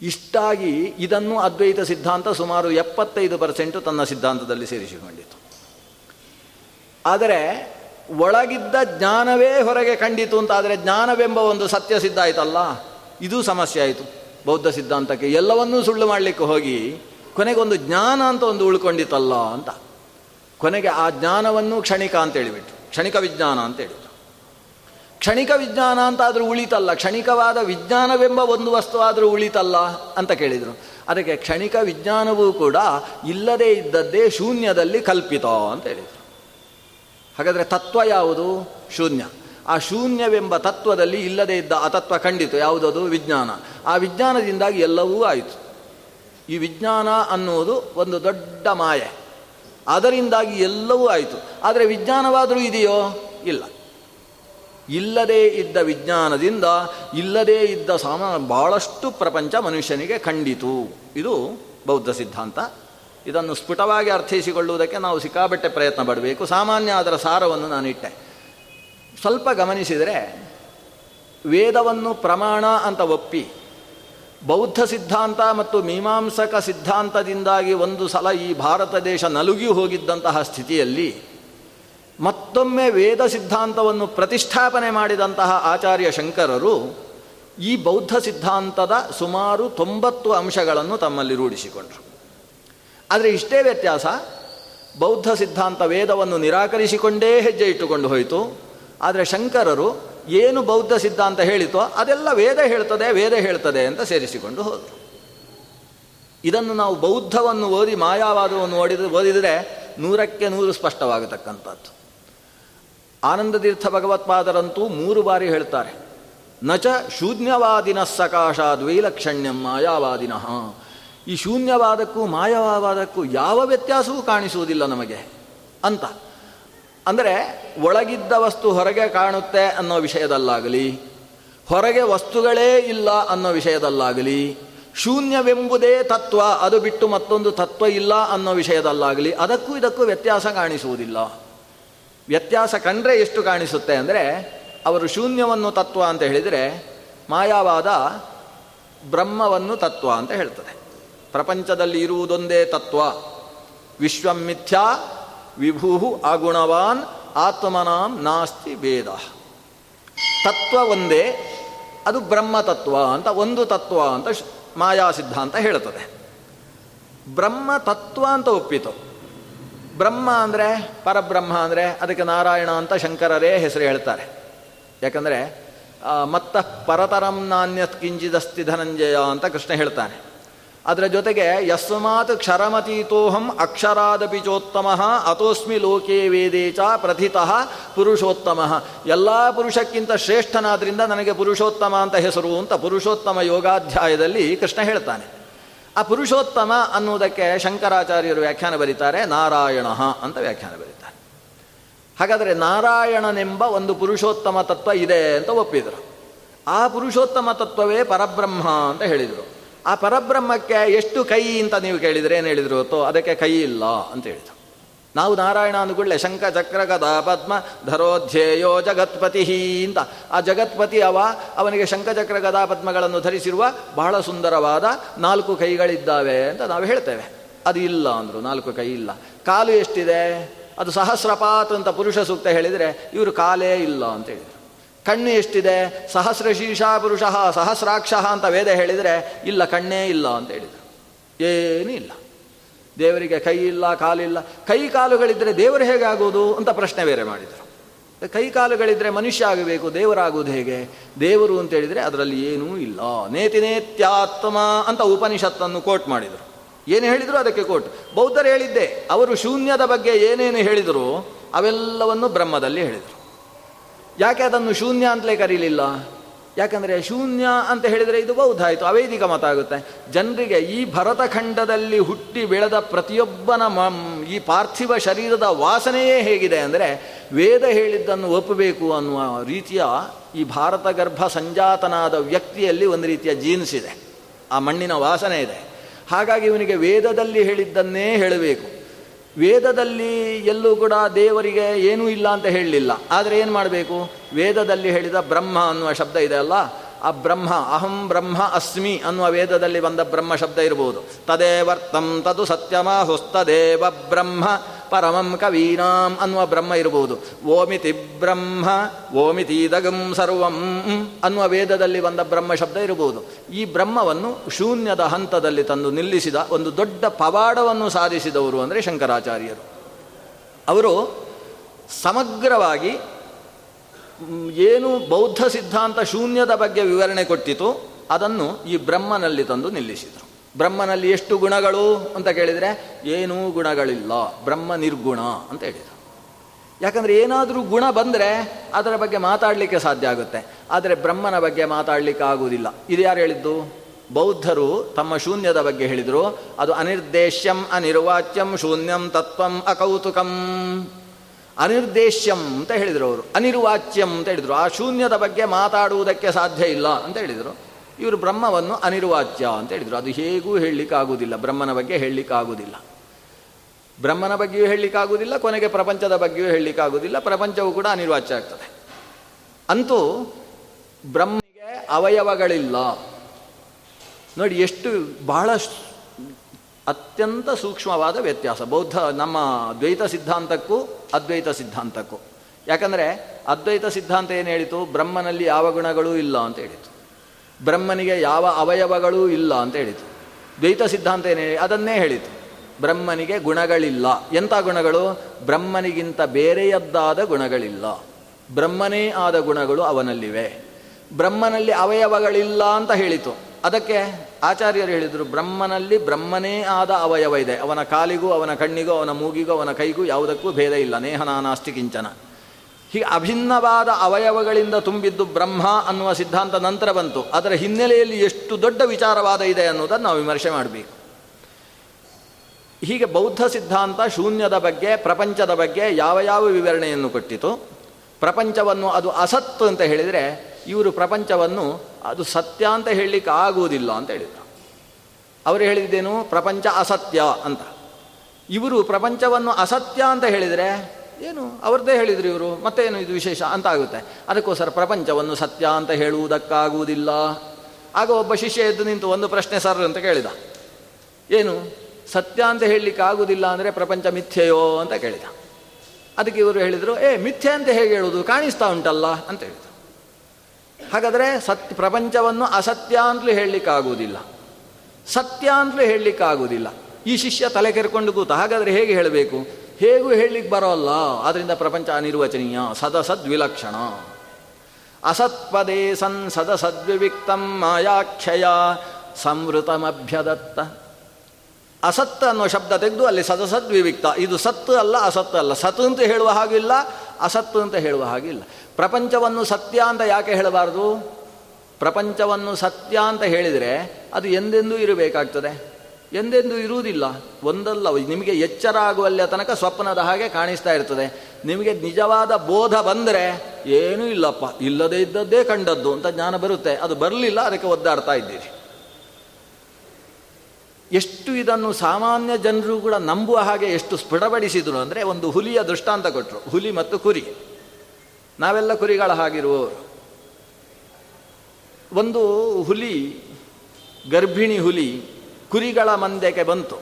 ಇಷ್ಟಾಗಿ ಇದನ್ನು ಅದ್ವೈತ ಸಿದ್ಧಾಂತ ಸುಮಾರು ಎಪ್ಪತ್ತೈದು ಪರ್ಸೆಂಟು ತನ್ನ ಸಿದ್ಧಾಂತದಲ್ಲಿ ಸೇರಿಸಿಕೊಂಡಿತು ಆದರೆ ಒಳಗಿದ್ದ ಜ್ಞಾನವೇ ಹೊರಗೆ ಕಂಡಿತು ಅಂತ ಆದರೆ ಜ್ಞಾನವೆಂಬ ಒಂದು ಸತ್ಯ ಸಿದ್ಧ ಆಯ್ತಲ್ಲ? ಇದು ಸಮಸ್ಯೆ ಆಯಿತು. ಬೌದ್ಧ ಸಿದ್ಧಾಂತಕ್ಕೆ ಎಲ್ಲವನ್ನೂ ಸುಳ್ಳು ಮಾಡಲಿಕ್ಕೆ ಹೋಗಿ ಕೊನೆಗೊಂದು ಜ್ಞಾನ ಅಂತ ಒಂದು ಉಳ್ಕೊಂಡಿತಲ್ಲ ಅಂತ. ಕೊನೆಗೆ ಆ ಜ್ಞಾನವನ್ನು ಕ್ಷಣಿಕ ಅಂತ ಹೇಳಿಬಿಟ್ಟು ಕ್ಷಣಿಕ ವಿಜ್ಞಾನ ಅಂತ ಹೇಳಿದ್ರು. ಕ್ಷಣಿಕ ವಿಜ್ಞಾನ ಅಂತ ಆದರೂ ಉಳಿತಲ್ಲ. ಕ್ಷಣಿಕವಾದ ವಿಜ್ಞಾನವೆಂಬ ಒಂದು ವಸ್ತು ಆದರೂ ಉಳಿತಲ್ಲ ಅಂತ ಕೇಳಿದರು. ಅದಕ್ಕೆ ಕ್ಷಣಿಕ ವಿಜ್ಞಾನವೂ ಕೂಡ ಇಲ್ಲದೇ ಇದ್ದದ್ದೇ ಶೂನ್ಯದಲ್ಲಿ ಕಲ್ಪಿತ ಅಂತ ಹೇಳಿದರು. ಹಾಗಾದರೆ ತತ್ವ ಯಾವುದು? ಶೂನ್ಯ. ಆ ಶೂನ್ಯವೆಂಬ ತತ್ವದಲ್ಲಿ ಇಲ್ಲದೇ ಇದ್ದ ಆ ತತ್ವ ಖಂಡಿತು. ಯಾವುದದು? ವಿಜ್ಞಾನ. ಆ ವಿಜ್ಞಾನದಿಂದಾಗಿ ಎಲ್ಲವೂ ಆಯಿತು. ಈ ವಿಜ್ಞಾನ ಅನ್ನುವುದು ಒಂದು ದೊಡ್ಡ ಮಾಯೆ. ಅದರಿಂದಾಗಿ ಎಲ್ಲವೂ ಆಯಿತು. ಆದರೆ ವಿಜ್ಞಾನವಾದರೂ ಇದೆಯೋ? ಇಲ್ಲ. ಇಲ್ಲದೇ ಇದ್ದ ವಿಜ್ಞಾನದಿಂದ ಇಲ್ಲದೇ ಇದ್ದ ಸಾಮ ಭಾಳಷ್ಟು ಪ್ರಪಂಚ ಮನುಷ್ಯನಿಗೆ ಖಂಡಿತು. ಇದು ಬೌದ್ಧ ಸಿದ್ಧಾಂತ. ಇದನ್ನು ಸ್ಫುಟವಾಗಿ ಅರ್ಥೈಸಿಕೊಳ್ಳುವುದಕ್ಕೆ ನಾವು ಸಿಕ್ಕಾಬಟ್ಟೆ ಪ್ರಯತ್ನ ಪಡಬೇಕು. ಸಾಮಾನ್ಯ ಅದರ ಸಾರವನ್ನು ನಾನು ಇಟ್ಟೆ. ಸ್ವಲ್ಪ ಗಮನಿಸಿದರೆ ವೇದವನ್ನು ಪ್ರಮಾಣ ಅಂತ ಒಪ್ಪಿ ಬೌದ್ಧ ಸಿದ್ಧಾಂತ ಮತ್ತು ಮೀಮಾಂಸಕ ಸಿದ್ಧಾಂತದಿಂದಾಗಿ ಒಂದು ಸಲ ಈ ಭಾರತ ದೇಶ ನಲುಗಿ ಹೋಗಿದ್ದಂತಹ ಸ್ಥಿತಿಯಲ್ಲಿ ಮತ್ತೊಮ್ಮೆ ವೇದ ಸಿದ್ಧಾಂತವನ್ನು ಪ್ರತಿಷ್ಠಾಪನೆ ಮಾಡಿದಂತಹ ಆಚಾರ್ಯ ಶಂಕರರು ಈ ಬೌದ್ಧ ಸಿದ್ಧಾಂತದ ಸುಮಾರು ತೊಂಬತ್ತು ಅಂಶಗಳನ್ನು ತಮ್ಮಲ್ಲಿ ರೂಢಿಸಿಕೊಂಡರು. ಆದರೆ ಇಷ್ಟೇ ವ್ಯತ್ಯಾಸ, ಬೌದ್ಧ ಸಿದ್ಧಾಂತ ವೇದವನ್ನು ನಿರಾಕರಿಸಿಕೊಂಡೇ ಹೆಜ್ಜೆ ಇಟ್ಟುಕೊಂಡು ಹೋಯಿತು. ಆದರೆ ಶಂಕರರು ಏನು ಬೌದ್ಧ ಸಿದ್ಧಾಂತ ಹೇಳಿತೋ ಅದೆಲ್ಲ ವೇದ ಹೇಳ್ತದೆ ವೇದ ಹೇಳ್ತದೆ ಅಂತ ಸೇರಿಸಿಕೊಂಡು ಹೋದರು. ಇದನ್ನು ನಾವು ಬೌದ್ಧವನ್ನು ಓದಿ, ಮಾಯಾವಾದವನ್ನು ಓಡಿದ ಓದಿದರೆ ನೂರಕ್ಕೆ ನೂರು ಸ್ಪಷ್ಟವಾಗತಕ್ಕಂಥದ್ದು. ಆನಂದತೀರ್ಥ ಭಗವತ್ಪಾದರಂತೂ ಮೂರು ಬಾರಿ ಹೇಳ್ತಾರೆ. ನಚ ಶೂನ್ಯವಾದಿನ ಸಕಾಶಾದ್ ವೈಲಕ್ಷಣ್ಯಂ ಮಾಯಾವಾದಿನಃ. ಈ ಶೂನ್ಯವಾದಕ್ಕೂ ಮಾಯಾವಾದಕ್ಕೂ ಯಾವ ವ್ಯತ್ಯಾಸವೂ ಕಾಣಿಸುವುದಿಲ್ಲ ನಮಗೆ ಅಂತ. ಅಂದರೆ ಒಳಗಿದ್ದ ವಸ್ತು ಹೊರಗೆ ಕಾಣುತ್ತೆ ಅನ್ನೋ ವಿಷಯದಲ್ಲಾಗಲಿ, ಹೊರಗೆ ವಸ್ತುಗಳೇ ಇಲ್ಲ ಅನ್ನೋ ವಿಷಯದಲ್ಲಾಗಲಿ, ಶೂನ್ಯವೆಂಬುದೇ ತತ್ವ, ಅದು ಬಿಟ್ಟು ಮತ್ತೊಂದು ತತ್ವ ಇಲ್ಲ ಅನ್ನೋ ವಿಷಯದಲ್ಲಾಗಲಿ, ಅದಕ್ಕೂ ಇದಕ್ಕೂ ವ್ಯತ್ಯಾಸ ಕಾಣಿಸುವುದಿಲ್ಲ. ವ್ಯತ್ಯಾಸ ಕಂಡ್ರೆ ಎಷ್ಟು ಕಾಣಿಸುತ್ತೆ ಅಂದರೆ, ಅವರು ಶೂನ್ಯವನ್ನು ತತ್ವ ಅಂತ ಹೇಳಿದರೆ, ಮಾಯಾವಾದ ಬ್ರಹ್ಮವನ್ನು ತತ್ವ ಅಂತ ಹೇಳ್ತದೆ. ಪ್ರಪಂಚದಲ್ಲಿ ಇರುವುದೊಂದೇ ತತ್ವ ವಿಶ್ವಮಿಥ್ಯಾ ವಿಭೂ ಅಗುಣವಾನ್ ಆತ್ಮನಾಂ ನಾಸ್ತಿ ಭೇದ ತತ್ವ ಒಂದೇ, ಅದು ಬ್ರಹ್ಮ ತತ್ವ ಅಂತ, ಒಂದು ತತ್ವ ಅಂತ ಮಾಯಾ ಸಿದ್ಧಾಂತ ಹೇಳುತ್ತದೆ. ಬ್ರಹ್ಮ ತತ್ವ ಅಂತ ಒಪ್ಪಿತು. ಬ್ರಹ್ಮ ಅಂದರೆ ಪರಬ್ರಹ್ಮ ಅಂದರೆ ಅದಕ್ಕೆ ನಾರಾಯಣ ಅಂತ ಶಂಕರರೇ ಹೆಸರು ಹೇಳ್ತಾರೆ. ಯಾಕಂದರೆ ಮತ್ತ ಪರತರಂ ನಾಣ್ಯತ್ ಕಿಂಚಿದಸ್ತಿ ಧನಂಜಯ ಅಂತ ಕೃಷ್ಣ ಹೇಳ್ತಾನೆ. ಅದರ ಜೊತೆಗೆ ಯಸ್ಮಾತ್ ಕ್ಷರಮತೀತೋಹಂ ಅಕ್ಷರಾದಪಿ ಚೋತ್ತಮ ಅತೋಸ್ಮಿ ಲೋಕೆ ವೇದೇ ಚ ಪ್ರಥಿತಃ ಪುರುಷೋತ್ತಮ. ಎಲ್ಲ ಪುರುಷಕ್ಕಿಂತ ಶ್ರೇಷ್ಠನಾದ್ರಿಂದ ನನಗೆ ಪುರುಷೋತ್ತಮ ಅಂತ ಹೆಸರು ಅಂತ ಪುರುಷೋತ್ತಮ ಯೋಗಾಧ್ಯಾಯದಲ್ಲಿ ಕೃಷ್ಣ ಹೇಳ್ತಾನೆ. ಆ ಪುರುಷೋತ್ತಮ ಅನ್ನುವುದಕ್ಕೆ ಶಂಕರಾಚಾರ್ಯರು ವ್ಯಾಖ್ಯಾನ ಬರೀತಾರೆ ನಾರಾಯಣ ಅಂತ ವ್ಯಾಖ್ಯಾನ ಬರೀತಾರೆ. ಹಾಗಾದರೆ ನಾರಾಯಣನೆಂಬ ಒಂದು ಪುರುಷೋತ್ತಮ ತತ್ವ ಇದೆ ಅಂತ ಒಪ್ಪಿದರು. ಆ ಪುರುಷೋತ್ತಮ ತತ್ವವೇ ಪರಬ್ರಹ್ಮ ಅಂತ ಹೇಳಿದರು. ಆ ಪರಬ್ರಹ್ಮಕ್ಕೆ ಎಷ್ಟು ಕೈ ಅಂತ ನೀವು ಕೇಳಿದರೆ ಏನು ಹೇಳಿದ್ರು ಹೊತ್ತು ಅದಕ್ಕೆ ಕೈ ಇಲ್ಲ ಅಂತ ಹೇಳಿದರು. ನಾವು ನಾರಾಯಣ ಅಂದ್ಕೊಳ್ಳೆ ಶಂಕ ಚಕ್ರ, ಗದಾ, ಪದ್ಮ, ಧರೋಧ್ಯೇಯೋ ಜಗತ್ಪತಿ ಅಂತ. ಆ ಜಗತ್ಪತಿ ಅವ, ಅವನಿಗೆ ಶಂಖಚಕ್ರ ಗದಾ, ಪದ್ಮಗಳನ್ನು ಧರಿಸಿರುವ ಬಹಳ ಸುಂದರವಾದ ನಾಲ್ಕು ಕೈಗಳಿದ್ದಾವೆ ಅಂತ ನಾವು ಹೇಳ್ತೇವೆ. ಅದು ಇಲ್ಲ ಅಂದರು, ನಾಲ್ಕು ಕೈ ಇಲ್ಲ. ಕಾಲು ಎಷ್ಟಿದೆ? ಅದು ಸಹಸ್ರಪಾತ್ ಅಂತ ಪುರುಷ ಸೂಕ್ತ ಹೇಳಿದರೆ ಇವರು ಕಾಲೇ ಇಲ್ಲ ಅಂತ ಹೇಳಿದರು. ಕಣ್ಣು ಎಷ್ಟಿದೆ? ಸಹಸ್ರ ಶೀರ್ಷ ಪುರುಷ ಸಹಸ್ರಾಕ್ಷ ಅಂತ ವೇದ ಹೇಳಿದರೆ, ಇಲ್ಲ, ಕಣ್ಣೇ ಇಲ್ಲ ಅಂತ ಹೇಳಿದರು. ಏನೂ ಇಲ್ಲ. ದೇವರಿಗೆ ಕೈ ಇಲ್ಲ ಕಾಲಿಲ್ಲ ಕೈ ಕಾಲುಗಳಿದ್ದರೆ ದೇವರು ಹೇಗಾಗೋದು ಅಂತ ಪ್ರಶ್ನೆ ಬೇರೆ ಮಾಡಿದರು. ಕೈ ಕಾಲುಗಳಿದ್ದರೆ ಮನುಷ್ಯ ಆಗಬೇಕು ದೇವರಾಗುವುದು ಹೇಗೆ? ದೇವರು ಅಂತ ಹೇಳಿದರೆ ಅದರಲ್ಲಿ ಏನೂ ಇಲ್ಲ. ನೇತಿನೇತ್ಯಾತ್ಮ ಅಂತ ಉಪನಿಷತ್ತನ್ನು ಕೋಟ್ ಮಾಡಿದರು. ಏನು ಹೇಳಿದರು? ಅದಕ್ಕೆ ಕೋಟ್. ಬೌದ್ಧರು ಹೇಳಿದ್ದೆ, ಅವರು ಶೂನ್ಯದ ಬಗ್ಗೆ ಏನೇನು ಹೇಳಿದರು, ಅವೆಲ್ಲವನ್ನು ಬ್ರಹ್ಮದಲ್ಲಿ ಹೇಳಿದರು. ಯಾಕೆ ಅದನ್ನು ಶೂನ್ಯ ಅಂತಲೇ ಕರೀಲಿಲ್ಲ? ಯಾಕಂದರೆ ಶೂನ್ಯ ಅಂತ ಹೇಳಿದರೆ ಇದು ಬೌದ್ಧ ಆಯಿತು, ಅವೈದಿಕ ಮತ ಆಗುತ್ತೆ. ಜನರಿಗೆ ಈ ಭರತಖಂಡದಲ್ಲಿ ಹುಟ್ಟಿ ಬೆಳೆದ ಪ್ರತಿಯೊಬ್ಬನ ಮ, ಈ ಪಾರ್ಥಿವ ಶರೀರದ ವಾಸನೆಯೇ ಹೇಗಿದೆ ಅಂದರೆ ವೇದ ಹೇಳಿದ್ದನ್ನು ಒಪ್ಪಬೇಕು ಅನ್ನುವ ರೀತಿಯ ಈ ಭಾರತ ಗರ್ಭ ಸಂಜಾತನಾದ ವ್ಯಕ್ತಿಯಲ್ಲಿ ಒಂದು ರೀತಿಯ ಜೀನ್ಸ್ ಇದೆ. ಆ ಮಣ್ಣಿನ ವಾಸನೆ ಇದೆ. ಹಾಗಾಗಿ ಇವನಿಗೆ ವೇದದಲ್ಲಿ ಹೇಳಿದ್ದನ್ನೇ ಹೇಳಬೇಕು. ವೇದದಲ್ಲಿ ಎಲ್ಲೂ ಕೂಡ ದೇವರಿಗೆ ಏನೂ ಇಲ್ಲ ಅಂತ ಹೇಳಲಿಲ್ಲ. ಆದರೆ ಏನು ಮಾಡಬೇಕು? ವೇದದಲ್ಲಿ ಹೇಳಿದ ಬ್ರಹ್ಮ ಅನ್ನುವ ಶಬ್ದ ಇದೆ ಅಲ್ಲ? ಆ ಬ್ರಹ್ಮ, ಅಹಂ ಬ್ರಹ್ಮ ಅಸ್ಮಿ ಅನ್ನುವ ವೇದದಲ್ಲಿ ಬಂದ ಬ್ರಹ್ಮ ಶಬ್ದ ಇರಬಹುದು ತದೇವರ್ತಂ ತದು ಸತ್ಯಮ, ಹೊಸ್ತದೇವ ಬ್ರಹ್ಮ. ಪರಮಂ ಕವೀನಾಂ ಅನ್ನುವ ಬ್ರಹ್ಮ ಇರಬಹುದು ಓಮಿತಿ ಬ್ರಹ್ಮ ಓಮಿತೀದಗಂ ಸರ್ವಂ ಅನ್ನುವ ವೇದದಲ್ಲಿ ಬಂದ ಬ್ರಹ್ಮ ಶಬ್ದ ಇರಬಹುದು ಈ ಬ್ರಹ್ಮವನ್ನು ಶೂನ್ಯದ ಹಂತದಲ್ಲಿ ತಂದು ನಿಲ್ಲಿಸಿದ ಒಂದು ದೊಡ್ಡ ಪವಾಡವನ್ನು ಸಾಧಿಸಿದವರು ಅಂದರೆ ಶಂಕರಾಚಾರ್ಯರು. ಅವರು ಸಮಗ್ರವಾಗಿ ಏನು ಬೌದ್ಧ ಸಿದ್ಧಾಂತ ಶೂನ್ಯದ ಬಗ್ಗೆ ವಿವರಣೆ ಕೊಟ್ಟಿತು, ಅದನ್ನು ಈ ಬ್ರಹ್ಮನಲ್ಲಿ ತಂದು ನಿಲ್ಲಿಸಿದರು. ಬ್ರಹ್ಮನಲ್ಲಿ ಎಷ್ಟು ಗುಣಗಳು ಅಂತ ಕೇಳಿದರೆ, ಏನೂ ಗುಣಗಳಿಲ್ಲ, ಬ್ರಹ್ಮ ನಿರ್ಗುಣ ಅಂತ ಹೇಳಿದರು ಯಾಕಂದರೆ ಏನಾದರೂ ಗುಣ ಬಂದರೆ ಅದರ ಬಗ್ಗೆ ಮಾತಾಡಲಿಕ್ಕೆ ಸಾಧ್ಯ ಆಗುತ್ತೆ. ಆದರೆ ಬ್ರಹ್ಮನ ಬಗ್ಗೆ ಮಾತಾಡಲಿಕ್ಕೆ ಆಗುವುದಿಲ್ಲ. ಇದು ಯಾರು ಹೇಳಿದ್ದು? ಬೌದ್ಧರು ತಮ್ಮ ಶೂನ್ಯದ ಬಗ್ಗೆ ಹೇಳಿದರು. ಅದು ಅನಿರ್ದೇಶ್ಯಂ ಅನಿರ್ವಾಚ್ಯಂ ಶೂನ್ಯಂ ತತ್ವಂ ಅಕೌತುಕಂ. ಅನಿರ್ದೇಶ್ಯಂ ಅಂತ ಹೇಳಿದರು ಅವರು. ಅನಿರ್ವಾಚ್ಯಂ ಅಂತ ಹೇಳಿದರು. ಆ ಶೂನ್ಯದ ಬಗ್ಗೆ ಮಾತಾಡುವುದಕ್ಕೆ ಸಾಧ್ಯ ಇಲ್ಲ ಅಂತ ಹೇಳಿದರು. ಇವರು ಬ್ರಹ್ಮವನ್ನು ಅನಿರ್ವಾಚ್ಯ ಅಂತ ಹೇಳಿದರು. ಅದು ಹೇಗೂ ಹೇಳಲಿಕ್ಕಾಗುವುದಿಲ್ಲ. ಬ್ರಹ್ಮನ ಬಗ್ಗೆ ಹೇಳಲಿಕ್ಕಾಗುವುದಿಲ್ಲ. ಬ್ರಹ್ಮನ ಬಗ್ಗೆಯೂ ಹೇಳಲಿಕ್ಕಾಗುವುದಿಲ್ಲ, ಕೊನೆಗೆ ಪ್ರಪಂಚದ ಬಗ್ಗೆಯೂ ಹೇಳಲಿಕ್ಕಾಗುವುದಿಲ್ಲ, ಪ್ರಪಂಚವು ಕೂಡ ಅನಿರ್ವಾಚ್ಯ ಆಗ್ತದೆ. ಅಂತೂ ಬ್ರಹ್ಮನಿಗೆ ಅವಯವಗಳಿಲ್ಲ. ನೋಡಿ, ಎಷ್ಟು ಬಹಳ ಅತ್ಯಂತ ಸೂಕ್ಷ್ಮವಾದ ವ್ಯತ್ಯಾಸ. ಬೌದ್ಧ, ನಮ್ಮ ದ್ವೈತ ಸಿದ್ಧಾಂತಕ್ಕೂ ಅದ್ವೈತ ಸಿದ್ಧಾಂತಕ್ಕೂ. ಯಾಕಂದರೆ ಅದ್ವೈತ ಸಿದ್ಧಾಂತ ಏನು ಹೇಳಿತು? ಬ್ರಹ್ಮನಲ್ಲಿ ಯಾವ ಗುಣಗಳೂ ಇಲ್ಲ ಅಂತ ಹೇಳಿತು. ಬ್ರಹ್ಮನಿಗೆ ಯಾವ ಅವಯವಗಳೂ ಇಲ್ಲ ಅಂತ ಹೇಳಿತು. ದ್ವೈತ ಸಿದ್ಧಾಂತ ಏನೇ ಅದನ್ನೇ ಹೇಳಿತು. ಬ್ರಹ್ಮನಿಗೆ ಗುಣಗಳಿಲ್ಲ. ಎಂಥ ಗುಣಗಳು? ಬ್ರಹ್ಮನಿಗಿಂತ ಬೇರೆಯದ್ದಾದ ಗುಣಗಳಿಲ್ಲ. ಬ್ರಹ್ಮನೇ ಆದ ಗುಣಗಳು ಅವನಲ್ಲಿವೆ. ಬ್ರಹ್ಮನಲ್ಲಿ ಅವಯವಗಳಿಲ್ಲ ಅಂತ ಹೇಳಿತು. ಅದಕ್ಕೆ ಆಚಾರ್ಯರು ಹೇಳಿದರು, ಬ್ರಹ್ಮನಲ್ಲಿ ಬ್ರಹ್ಮನೇ ಆದ ಅವಯವ ಇದೆ ಅವನ ಕಾಲಿಗೂ, ಅವನ ಕಣ್ಣಿಗೂ, ಅವನ ಮೂಗಿಗೂ, ಅವನ ಕೈಗೂ ಯಾವುದಕ್ಕೂ ಭೇದ ಇಲ್ಲ. ನೇಹನಾನಾಸ್ತಿ ಕಿಂಚನ. ಹೀಗೆ ಅಭಿನ್ನವಾದ ಅವಯವಗಳಿಂದ ತುಂಬಿದ್ದು ಬ್ರಹ್ಮ ಅನ್ನುವ ಸಿದ್ಧಾಂತ ನಂತರ ಬಂತು. ಅದರ ಹಿನ್ನೆಲೆಯಲ್ಲಿ ಎಷ್ಟು ದೊಡ್ಡ ವಿಚಾರವಾದ ಇದೆ ಅನ್ನೋದನ್ನು ನಾವು ವಿಮರ್ಶೆ ಮಾಡಬೇಕು. ಹೀಗೆ ಬೌದ್ಧ ಸಿದ್ಧಾಂತ ಶೂನ್ಯದ ಬಗ್ಗೆ, ಪ್ರಪಂಚದ ಬಗ್ಗೆ ಯಾವ ಯಾವ ವಿವರಣೆಯನ್ನು ಕೊಟ್ಟಿತು? ಪ್ರಪಂಚವನ್ನು ಅದು ಅಸತ್ತು ಅಂತ ಹೇಳಿದರೆ ಇವರು ಪ್ರಪಂಚವನ್ನು ಅದು ಸತ್ಯ ಅಂತ ಹೇಳಲಿಕ್ಕೆ ಆಗುವುದಿಲ್ಲ ಅಂತ ಹೇಳಿದರು. ಅವರು ಹೇಳಿದ್ದೇನು? ಪ್ರಪಂಚ ಅಸತ್ಯ ಅಂತ. ಇವರು ಪ್ರಪಂಚವನ್ನು ಅಸತ್ಯ ಅಂತ ಹೇಳಿದರೆ ಏನು? ಅವ್ರದ್ದೇ ಹೇಳಿದ್ರು ಇವರು. ಮತ್ತೇನು ಇದು ವಿಶೇಷ ಅಂತ ಆಗುತ್ತೆ. ಅದಕ್ಕೋಸ್ಕರ ಪ್ರಪಂಚವನ್ನು ಸತ್ಯ ಅಂತ ಹೇಳುವುದಕ್ಕಾಗುವುದಿಲ್ಲ. ಆಗ ಒಬ್ಬ ಶಿಷ್ಯ ಎದ್ದು ನಿಂತು ಒಂದು ಪ್ರಶ್ನೆ ಸರ್ ಅಂತ ಕೇಳಿದ. ಏನು? ಸತ್ಯ ಅಂತ ಹೇಳಲಿಕ್ಕೆ ಆಗುವುದಿಲ್ಲ ಅಂದರೆ ಪ್ರಪಂಚ ಮಿಥ್ಯೆಯೋ ಅಂತ ಕೇಳಿದ. ಅದಕ್ಕೆ ಇವರು ಹೇಳಿದರು, ಏ, ಮಿಥ್ಯೆ ಅಂತ ಹೇಗೆ ಹೇಳುವುದು ಕಾಣಿಸ್ತಾ ಉಂಟಲ್ಲ ಅಂತ ಹೇಳಿದ ಹಾಗಾದರೆ ಸತ್ಯ ಪ್ರಪಂಚವನ್ನು ಅಸತ್ಯ ಅಂತಲೂ ಹೇಳಲಿಕ್ಕಾಗುವುದಿಲ್ಲ. ಸತ್ಯ ಅಂತಲೂ ಹೇಳಲಿಕ್ಕಾಗುವುದಿಲ್ಲ. ಈ ಶಿಷ್ಯ ತಲೆ ಕೆರ್ಕೊಂಡು ಕೂತ, ಹಾಗಾದರೆ ಹೇಗೆ ಹೇಳಬೇಕು? ಹೇಗೂ ಹೇಳಲಿಕ್ಕೆ ಬರೋಲ್ಲ. ಆದ್ದರಿಂದ ಪ್ರಪಂಚ ಅನಿರ್ವಚನೀಯ. ಸದಸದ್ವಿಲಕ್ಷಣ ಅಸತ್ಪದೇ ಸನ್ ಸದಸದ್ವಿವಿಕ್ತಂ ಮಾಯಾಖ್ಯಯ ಸಂವೃತಮಭ್ಯದತ್ತ. ಅಸತ್ ಅನ್ನೋ ಶಬ್ದ ತೆಗೆದು ಅಲ್ಲಿ ಸದಸದ್ವಿವಿಕ್ತ ಇದು ಸತ್ತು ಅಲ್ಲ, ಅಸತ್ತು ಅಲ್ಲ. ಸತ್ತು ಅಂತ ಹೇಳುವ ಹಾಗಿಲ್ಲ, ಅಸತ್ತು ಅಂತ ಹೇಳುವ ಹಾಗಿಲ್ಲ. ಪ್ರಪಂಚವನ್ನು ಸತ್ಯ ಅಂತ ಯಾಕೆ ಹೇಳಬಾರ್ದು? ಪ್ರಪಂಚವನ್ನು ಸತ್ಯ ಅಂತ ಹೇಳಿದರೆ ಅದು ಎಂದೆಂದೂ ಇರಬೇಕಾಗ್ತದೆ. ಎಂದೆಂದೂ ಇರುವುದಿಲ್ಲ. ಒಂದಲ್ಲ, ನಿಮಗೆ ಎಚ್ಚರ ಆಗುವಲ್ಲಿಯ ತನಕ ಸ್ವಪ್ನದ ಹಾಗೆ ಕಾಣಿಸ್ತಾ ಇರ್ತದೆ. ನಿಮಗೆ ನಿಜವಾದ ಬೋಧ ಬಂದರೆ ಏನೂ ಇಲ್ಲಪ್ಪ, ಇಲ್ಲದೇ ಇದ್ದದ್ದೇ ಕಂಡದ್ದು ಅಂತ ಜ್ಞಾನ ಬರುತ್ತೆ. ಅದು ಬರಲಿಲ್ಲ, ಅದಕ್ಕೆ ಒದ್ದಾಡ್ತಾ ಇದ್ದೀರಿ. ಎಷ್ಟು ಇದನ್ನು ಸಾಮಾನ್ಯ ಜನರು ಕೂಡ ನಂಬುವ ಹಾಗೆ ಎಷ್ಟು ಸ್ಫುಟಪಡಿಸಿದರು ಅಂದರೆ ಒಂದು ಹುಲಿಯ ದೃಷ್ಟಾಂತ ಕೊಟ್ಟರು ಹುಲಿ ಮತ್ತು ಕುರಿ. ನಾವೆಲ್ಲ ಕುರಿಗಳ ಹಾಗಿರುವವರು. ಒಂದು ಹುಲಿ, ಗರ್ಭಿಣಿ ಹುಲಿ ಕುರಿಗಳ ಮಂದೆಗೆ ಬಂತು.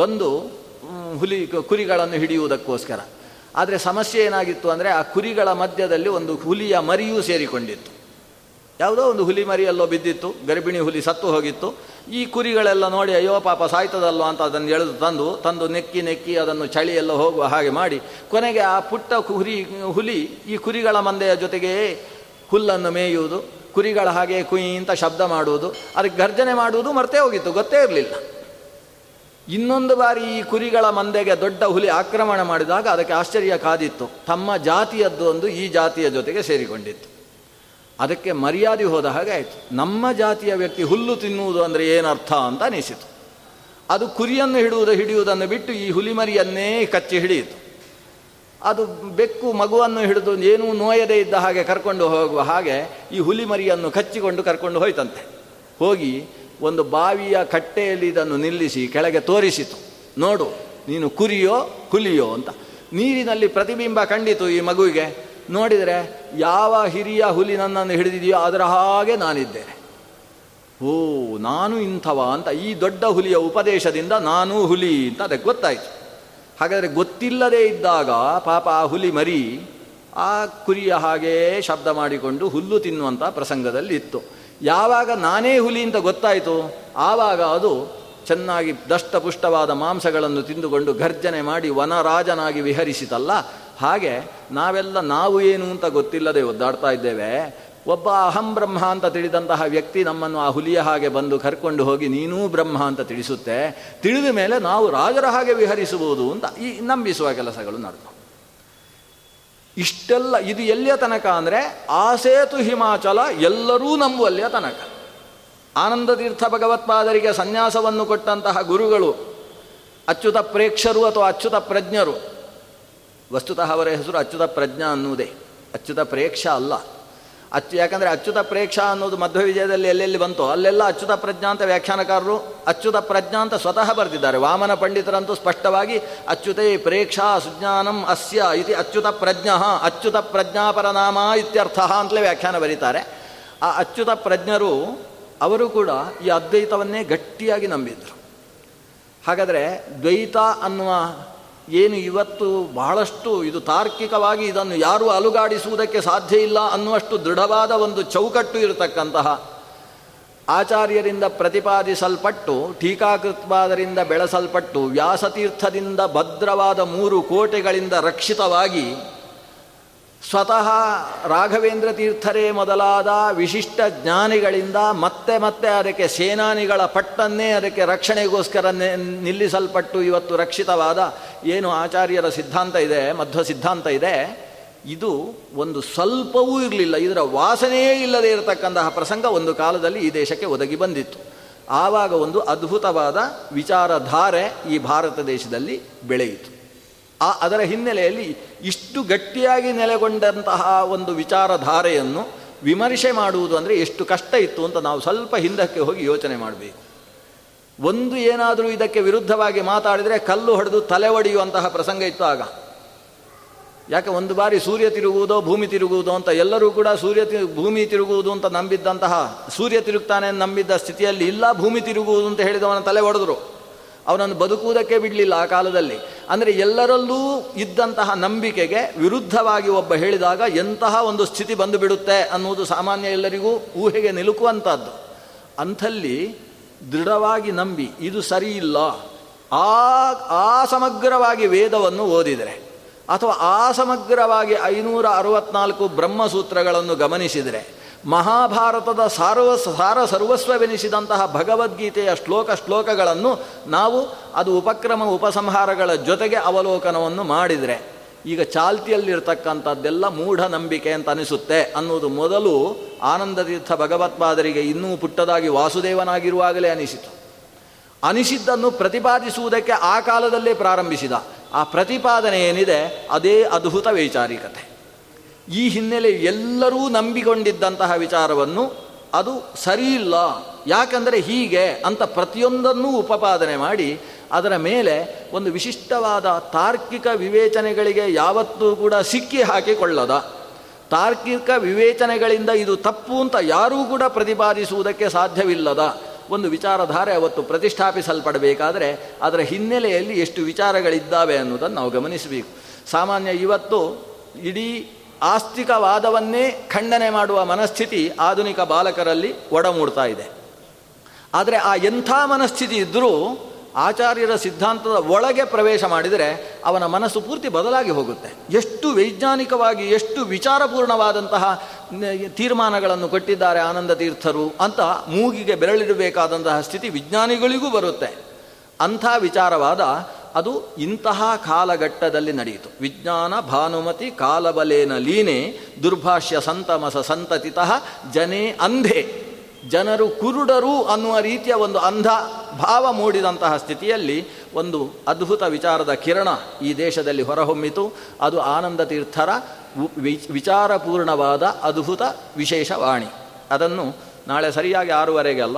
ಬಂದು ಹುಲಿ ಕುರಿಗಳನ್ನು ಹಿಡಿಯುವುದಕ್ಕೋಸ್ಕರ. ಆದರೆ ಸಮಸ್ಯೆ ಏನಾಗಿತ್ತು ಅಂದರೆ ಆ ಕುರಿಗಳ ಮಧ್ಯದಲ್ಲಿ ಒಂದು ಹುಲಿಯ ಮರಿಯೂ ಸೇರಿಕೊಂಡಿತ್ತು. ಯಾವುದೋ ಒಂದು ಹುಲಿ ಮರಿಯಲ್ಲೋ ಬಿದ್ದಿತ್ತು, ಗರ್ಭಿಣಿ ಹುಲಿ ಸತ್ತು ಹೋಗಿತ್ತು. ಈ ಕುರಿಗಳೆಲ್ಲ ನೋಡಿ, ಅಯ್ಯೋ, ಪಾಪ ಸಾಯ್ತದಲ್ಲೋ ಅಂತ ಅದನ್ನು ಎಳೆದು ತಂದು ತಂದು ನೆಕ್ಕಿ ನೆಕ್ಕಿ ಅದನ್ನು ಚಳಿಯೆಲ್ಲ ಹೋಗುವ ಹಾಗೆ ಮಾಡಿ, ಕೊನೆಗೆ ಆ ಪುಟ್ಟ ಕುರಿ, ಹುಲಿ ಈ ಕುರಿಗಳ ಮಂದೆಯ ಜೊತೆಗೆ ಹುಲ್ಲನ್ನು ಮೇಯುವುದು. ಕುರಿಗಳ ಹಾಗೆ ಕುಯಿ ಅಂತ ಶಬ್ದ ಮಾಡುವುದು, ಅದಕ್ಕೆ ಗರ್ಜನೆ ಮಾಡುವುದು ಮರ್ತೇ ಹೋಗಿತ್ತು, ಗೊತ್ತೇ ಇರಲಿಲ್ಲ. ಇನ್ನೊಂದು ಬಾರಿ ಈ ಕುರಿಗಳ ಮಂದೆಗೆ ದೊಡ್ಡ ಹುಲಿ ಆಕ್ರಮಣ ಮಾಡಿದಾಗ ಅದಕ್ಕೆ ಆಶ್ಚರ್ಯ ಕಾದಿತ್ತು. ತಮ್ಮ ಜಾತಿಯದ್ದು ಒಂದು ಈ ಜಾತಿಯ ಜೊತೆಗೆ ಸೇರಿಕೊಂಡಿತ್ತು. ಅದಕ್ಕೆ ಮರ್ಯಾದೆ ಹೋದ ಹಾಗೆ ಆಯಿತು. ನಮ್ಮ ಜಾತಿಯ ವ್ಯಕ್ತಿ ಹುಲ್ಲು ತಿನ್ನುವುದು ಅಂದರೆ ಏನರ್ಥ ಅಂತ ಅನಿಸಿತು. ಅದು ಕುರಿಯನ್ನು ಹಿಡುವುದು ಹಿಡಿಯುವುದನ್ನು ಬಿಟ್ಟು ಈ ಹುಲಿಮರಿಯನ್ನೇ ಕಚ್ಚಿ ಹಿಡಿಯಿತು. ಅದು ಬೆಕ್ಕು ಮಗುವನ್ನು ಹಿಡಿದು ಏನೂ ನೋಯದೇ ಇದ್ದ ಹಾಗೆ ಕರ್ಕೊಂಡು ಹೋಗುವ ಹಾಗೆ ಈ ಹುಲಿ ಮರಿಯನ್ನು ಕಚ್ಚಿಕೊಂಡು ಕರ್ಕೊಂಡು ಹೋಯ್ತಂತೆ. ಹೋಗಿ ಒಂದು ಬಾವಿಯ ಕಟ್ಟೆಯಲ್ಲಿ ಇದನ್ನು ನಿಲ್ಲಿಸಿ ಕೆಳಗೆ ತೋರಿಸಿತು. ನೋಡು, ನೀನು ಕುರಿಯೋ, ಹುಲಿಯೋ ಅಂತ. ನೀರಿನಲ್ಲಿ ಪ್ರತಿಬಿಂಬ ಕಂಡಿತು ಈ ಮಗುವಿಗೆ. ನೋಡಿದರೆ ಯಾವ ಹಿರಿಯ ಹುಲಿ ನನ್ನನ್ನು ಹಿಡಿದಿದೆಯೋ ಅದರ ಹಾಗೆ ನಾನಿದ್ದೇನೆ ಓ, ನಾನು ಇಂಥವ ಅಂತ ಈ ದೊಡ್ಡ ಹುಲಿಯ ಉಪದೇಶದಿಂದ ನಾನೂ ಹುಲಿ ಅಂತ ಅದಕ್ಕೆ ಗೊತ್ತಾಯಿತು. ಹಾಗಾದರೆ ಗೊತ್ತಿಲ್ಲದೇ ಇದ್ದಾಗ ಪಾಪ ಆ ಹುಲಿ ಮರಿ ಆ ಕುರಿಯ ಹಾಗೇ ಶಬ್ದ ಮಾಡಿಕೊಂಡು ಹುಲ್ಲು ತಿನ್ನುವಂಥ ಪ್ರಸಂಗದಲ್ಲಿ ಇತ್ತು. ಯಾವಾಗ ನಾನೇ ಹುಲಿ ಅಂತ ಗೊತ್ತಾಯಿತು, ಆವಾಗ ಅದು ಚೆನ್ನಾಗಿ ದಷ್ಟಪುಷ್ಟವಾದ ಮಾಂಸಗಳನ್ನು ತಿಂದುಕೊಂಡು ಗರ್ಜನೆ ಮಾಡಿ ವನರಾಜನಾಗಿ ವಿಹರಿಸಿತಲ್ಲ. ಹಾಗೆ ನಾವೆಲ್ಲ ನಾವು ಏನು ಅಂತ ಗೊತ್ತಿಲ್ಲದೆ ಒದ್ದಾಡ್ತಾ ಇದ್ದೇವೆ. ಒಬ್ಬ ಅಹಂ ಬ್ರಹ್ಮ ಅಂತ ತಿಳಿದಂತಹ ವ್ಯಕ್ತಿ ನಮ್ಮನ್ನು ಆ ಹುಲಿಯ ಹಾಗೆ ಬಂದು ಕರ್ಕೊಂಡು ಹೋಗಿ, ನೀನೂ ಬ್ರಹ್ಮ ಅಂತ ತಿಳಿಸುತ್ತೆ. ತಿಳಿದ ಮೇಲೆ ನಾವು ರಾಜರ ಹಾಗೆ ವಿಹರಿಸಬಹುದು ಅಂತ ಈ ನಂಬಿಸುವ ಕೆಲಸಗಳು ನಡೆದು. ಇಷ್ಟೆಲ್ಲ, ಇದು ಎಲ್ಲಿಯ ತನಕ ಅಂದರೆ ಆಸೇತು ಹಿಮಾಚಲ, ಎಲ್ಲರೂ ನಂಬುವಲ್ಲಿಯ ತನಕ. ಆನಂದ ತೀರ್ಥ ಭಗವತ್ಪಾದರಿಗೆ ಸನ್ಯಾಸವನ್ನು ಕೊಟ್ಟಂತಹ ಗುರುಗಳು, ಅಚ್ಯುತ ಪ್ರೇಕ್ಷರು ಅಥವಾ ಅಚ್ಯುತ ಪ್ರಜ್ಞರು. ವಸ್ತುತಃ ಅವರ ಹೆಸರು ಅಚ್ಯುತ ಪ್ರಜ್ಞಾ ಅನ್ನುವುದೇ. ಅಚ್ಯುತ ಪ್ರೇಕ್ಷ ಅಲ್ಲ. ಅಚ್ಚು ಯಾಕಂದರೆ ಅಚ್ಯುತ ಪ್ರೇಕ್ಷಾ ಅನ್ನೋದು ಮಧ್ವ ವಿಜಯದಲ್ಲಿ ಎಲ್ಲೆಲ್ಲಿ ಬಂತೋ, ಅಲ್ಲೆಲ್ಲ ಅಚ್ಯುತ ಪ್ರಜ್ಞಾ ಅಂತ ವ್ಯಾಖ್ಯಾನಕಾರರು ಅಚ್ಯುತ ಪ್ರಜ್ಞಾ ಅಂತ ಸ್ವತಃ ಬರೆದಿದ್ದಾರೆ. ವಾಮನ ಪಂಡಿತರಂತೂ ಸ್ಪಷ್ಟವಾಗಿ ಅಚ್ಯುತೈ ಪ್ರೇಕ್ಷಾ ಸುಜ್ಞಾನಂ ಅಸ್ಯ ಇತಿ ಅಚ್ಯುತ ಪ್ರಜ್ಞ, ಅಚ್ಯುತ ಪ್ರಜ್ಞಾಪರನಾಮ ಇತ್ಯರ್ಥ ಅಂತಲೇ ವ್ಯಾಖ್ಯಾನ ಬರೀತಾರೆ. ಆ ಅಚ್ಯುತ ಪ್ರಜ್ಞರು ಅವರು ಕೂಡ ಈ ಅದ್ವೈತವನ್ನೇ ಗಟ್ಟಿಯಾಗಿ ನಂಬಿದ್ದರು ಹಾಗಾದರೆ ದ್ವೈತ ಅನ್ನುವ ಏನು ಇವತ್ತು ಬಹಳಷ್ಟು ಇದು ತಾರ್ಕಿಕವಾಗಿ ಇದನ್ನು ಯಾರೂ ಅಲುಗಾಡಿಸುವುದಕ್ಕೆ ಸಾಧ್ಯ ಇಲ್ಲ ಅನ್ನುವಷ್ಟು ದೃಢವಾದ ಒಂದು ಚೌಕಟ್ಟು ಇರತಕ್ಕಂತಹ ಆಚಾರ್ಯರಿಂದ ಪ್ರತಿಪಾದಿಸಲ್ಪಟ್ಟು ಟೀಕಾಕೃತ್ವಾದರಿಂದ ಬೆಳೆಸಲ್ಪಟ್ಟು, ವ್ಯಾಸತೀರ್ಥದಿಂದ ಭದ್ರವಾದ ಮೂರು ಕೋಟೆಗಳಿಂದ ರಕ್ಷಿತವಾಗಿ ಸ್ವತಃ ರಾಘವೇಂದ್ರ ತೀರ್ಥರೇ ಮೊದಲಾದ ವಿಶಿಷ್ಟ ಜ್ಞಾನಿಗಳಿಂದ ಮತ್ತೆ ಮತ್ತೆ ಅದಕ್ಕೆ ಸೇನಾನಿಗಳ ಪಟ್ಟನ್ನೇ ಅದಕ್ಕೆ ರಕ್ಷಣೆಗೋಸ್ಕರ ನಿಲ್ಲಿಸಲ್ಪಟ್ಟು ಇವತ್ತು ರಕ್ಷಿತವಾದ ಏನು ಆಚಾರ್ಯರ ಸಿದ್ಧಾಂತ ಇದೆ, ಮಧ್ವ ಸಿದ್ಧಾಂತ ಇದೆ, ಇದು ಒಂದು ಸ್ವಲ್ಪವೂ ಇರಲಿಲ್ಲ. ಇದರ ವಾಸನೆಯೇ ಇಲ್ಲದೆ ಇರತಕ್ಕಂತಹ ಪ್ರಸಂಗ ಒಂದು ಕಾಲದಲ್ಲಿ ಈ ದೇಶಕ್ಕೆ ಒದಗಿ ಬಂದಿತ್ತು. ಆವಾಗ ಒಂದು ಅದ್ಭುತವಾದ ವಿಚಾರಧಾರೆ ಈ ಭಾರತ ದೇಶದಲ್ಲಿ ಬೆಳೆಯಿತು. ಆ ಅದರ ಹಿನ್ನೆಲೆಯಲ್ಲಿ ಇಷ್ಟು ಗಟ್ಟಿಯಾಗಿ ನೆಲೆಗೊಂಡಂತಹ ಒಂದು ವಿಚಾರಧಾರೆಯನ್ನು ವಿಮರ್ಶೆ ಮಾಡುವುದು ಅಂದರೆ ಎಷ್ಟು ಕಷ್ಟ ಇತ್ತು ಅಂತ ನಾವು ಸ್ವಲ್ಪ ಹಿಂದಕ್ಕೆ ಹೋಗಿ ಯೋಚನೆ ಮಾಡಬೇಕು. ಒಂದು ಏನಾದರೂ ಇದಕ್ಕೆ ವಿರುದ್ಧವಾಗಿ ಮಾತಾಡಿದರೆ ಕಲ್ಲು ಹೊಡೆದು ತಲೆ ಒಡೆಯುವಂತಹ ಪ್ರಸಂಗ ಇತ್ತು ಆಗ. ಯಾಕೆ ಒಂದು ಬಾರಿ ಸೂರ್ಯ ತಿರುಗುವುದೋ ಭೂಮಿ ತಿರುಗುವುದೋ ಅಂತ ಎಲ್ಲರೂ ಕೂಡ ಸೂರ್ಯ ತಿ, ಭೂಮಿ ತಿರುಗುವುದು ಅಂತ ನಂಬಿದ್ದಂತಹ, ಸೂರ್ಯ ತಿರುಗ್ತಾನೆ ನಂಬಿದ್ದ ಸ್ಥಿತಿಯಲ್ಲಿ ಇಲ್ಲ ಭೂಮಿ ತಿರುಗುವುದು ಅಂತ ಹೇಳಿದವನ ತಲೆ ಹೊಡೆದ್ರು ಅವನನ್ನು ಬದುಕುವುದಕ್ಕೆ ಬಿಡಲಿಲ್ಲ ಆ ಕಾಲದಲ್ಲಿ. ಅಂದರೆ ಎಲ್ಲರಲ್ಲೂ ಇದ್ದಂತಹ ನಂಬಿಕೆಗೆ ವಿರುದ್ಧವಾಗಿ ಒಬ್ಬ ಹೇಳಿದಾಗ ಎಂತಹ ಒಂದು ಸ್ಥಿತಿ ಬಂದು ಬಿಡುತ್ತೆ ಅನ್ನುವುದು ಸಾಮಾನ್ಯ ಎಲ್ಲರಿಗೂ ಊಹೆಗೆ ನಿಲುಕುವಂಥದ್ದು ಅಂಥಲ್ಲಿ ದೃಢವಾಗಿ ನಂಬಿ, ಇದು ಸರಿ ಇಲ್ಲ. ಆ ಆ ಸಮಗ್ರವಾಗಿ ವೇದವನ್ನು ಓದಿದರೆ ಅಥವಾ ಆ ಸಮಗ್ರವಾಗಿ ಐನೂರ ಅರವತ್ನಾಲ್ಕು ಬ್ರಹ್ಮಸೂತ್ರಗಳನ್ನು ಗಮನಿಸಿದರೆ ಮಹಾಭಾರತದ ಸಾರ್ವ ಸಾರ ಸರ್ವಸ್ವವೆನಿಸಿದಂತಹ ಭಗವದ್ಗೀತೆಯ ಶ್ಲೋಕ ಶ್ಲೋಕಗಳನ್ನು ನಾವು ಅದು ಉಪಕ್ರಮ ಉಪಸಂಹಾರಗಳ ಜೊತೆಗೆ ಅವಲೋಕನವನ್ನು ಮಾಡಿದರೆ, ಈಗ ಚಾಲ್ತಿಯಲ್ಲಿರ್ತಕ್ಕಂಥದ್ದೆಲ್ಲ ಮೂಢನಂಬಿಕೆ ಅಂತ ಅನಿಸುತ್ತೆ. ಅನ್ನುವುದು ಮೊದಲು ಆನಂದತೀರ್ಥ ಭಗವತ್ಪಾದರಿಗೆ ಇನ್ನೂ ಪುಟ್ಟದಾಗಿ ವಾಸುದೇವನಾಗಿರುವಾಗಲೇ ಅನಿಸಿತು. ಅನಿಸಿದ್ದನ್ನು ಪ್ರತಿಪಾದಿಸುವುದಕ್ಕೆ ಆ ಕಾಲದಲ್ಲೇ ಪ್ರಾರಂಭಿಸಿದ. ಆ ಪ್ರತಿಪಾದನೆ ಏನಿದೆ? ಅದೇ ಅದ್ಭುತ ವೈಚಾರಿಕತೆ. ಈ ಹಿನ್ನೆಲೆ ಎಲ್ಲರೂ ನಂಬಿಕೊಂಡಿದ್ದಂತಹ ವಿಚಾರವನ್ನು ಅದು ಸರಿಯಿಲ್ಲ ಯಾಕಂದರೆ ಹೀಗೆ ಅಂತ ಪ್ರತಿಯೊಂದನ್ನೂ ಉಪಪಾದನೆ ಮಾಡಿ ಅದರ ಮೇಲೆ ಒಂದು ವಿಶಿಷ್ಟವಾದ ತಾರ್ಕಿಕ ವಿವೇಚನೆಗಳಿಗೆ ಯಾವತ್ತೂ ಕೂಡ ಸಿಕ್ಕಿ ಹಾಕಿಕೊಳ್ಳದ. ತಾರ್ಕಿಕ ವಿವೇಚನೆಗಳಿಂದ ಇದು ತಪ್ಪು ಅಂತ ಯಾರೂ ಕೂಡ ಪ್ರತಿಪಾದಿಸುವುದಕ್ಕೆ ಸಾಧ್ಯವಿಲ್ಲದ ಒಂದು ವಿಚಾರಧಾರೆ ಅವತ್ತು ಪ್ರತಿಷ್ಠಾಪಿಸಲ್ಪಡಬೇಕಾದರೆ ಅದರ ಹಿನ್ನೆಲೆಯಲ್ಲಿ ಎಷ್ಟು ವಿಚಾರಗಳಿದ್ದಾವೆ ಅನ್ನೋದನ್ನು ನಾವು ಗಮನಿಸಬೇಕು. ಸಾಮಾನ್ಯ ಇವತ್ತು ಇಡೀ ಆಸ್ತಿಕವಾದವನ್ನೇ ಖಂಡನೆ ಮಾಡುವ ಮನಸ್ಥಿತಿ ಆಧುನಿಕ ಬಾಲಕರಲ್ಲಿ ಒಡಮೂಡ್ತಾ ಇದೆ. ಆದರೆ ಆ ಎಂಥ ಮನಸ್ಥಿತಿ ಇದ್ದರೂ ಆಚಾರ್ಯರ ಸಿದ್ಧಾಂತದ ಒಳಗೆ ಪ್ರವೇಶ ಮಾಡಿದರೆ ಅವನ ಮನಸ್ಸು ಪೂರ್ತಿ ಬದಲಾಗಿ ಹೋಗುತ್ತೆ. ಎಷ್ಟು ವೈಜ್ಞಾನಿಕವಾಗಿ, ಎಷ್ಟು ವಿಚಾರಪೂರ್ಣವಾದಂತಹ ತೀರ್ಮಾನಗಳನ್ನು ಕೊಟ್ಟಿದ್ದಾರೆ ಆನಂದ ತೀರ್ಥರು ಅಂತ ಮೂಗಿಗೆ ಬೆರಳಿಡಬೇಕಾದಂತಹ ಸ್ಥಿತಿ ವಿಜ್ಞಾನಿಗಳಿಗೂ ಬರುತ್ತೆ. ಅಂಥ ವಿಚಾರವಾದ ಅದು ಇಂತಹ ಕಾಲಘಟ್ಟದಲ್ಲಿ ನಡೆಯಿತು. ವಿಜ್ಞಾನ, ಭಾನುಮತಿ, ಕಾಲಬಲೇನ ಲೀನೆ, ದುರ್ಭಾಷ್ಯ ಸಂತಮಸ ಸಂತತಿತಃ ಜನೇ ಅಂಧೆ. ಜನರು ಕುರುಡರು ಅನ್ನುವ ರೀತಿಯ ಒಂದು ಅಂಧ ಭಾವ ಮೂಡಿದಂತಹ ಸ್ಥಿತಿಯಲ್ಲಿ ಒಂದು ಅದ್ಭುತ ವಿಚಾರದ ಕಿರಣ ಈ ದೇಶದಲ್ಲಿ ಹೊರಹೊಮ್ಮಿತು. ಅದು ಆನಂದ ತೀರ್ಥರ ವಿಚಾರಪೂರ್ಣವಾದ ಅದ್ಭುತ ವಿಶೇಷವಾಣಿ. ಅದನ್ನು ನಾಳೆ ಸರಿಯಾಗಿ ಆರೂವರೆಗೆ ಅಲ್ಲ?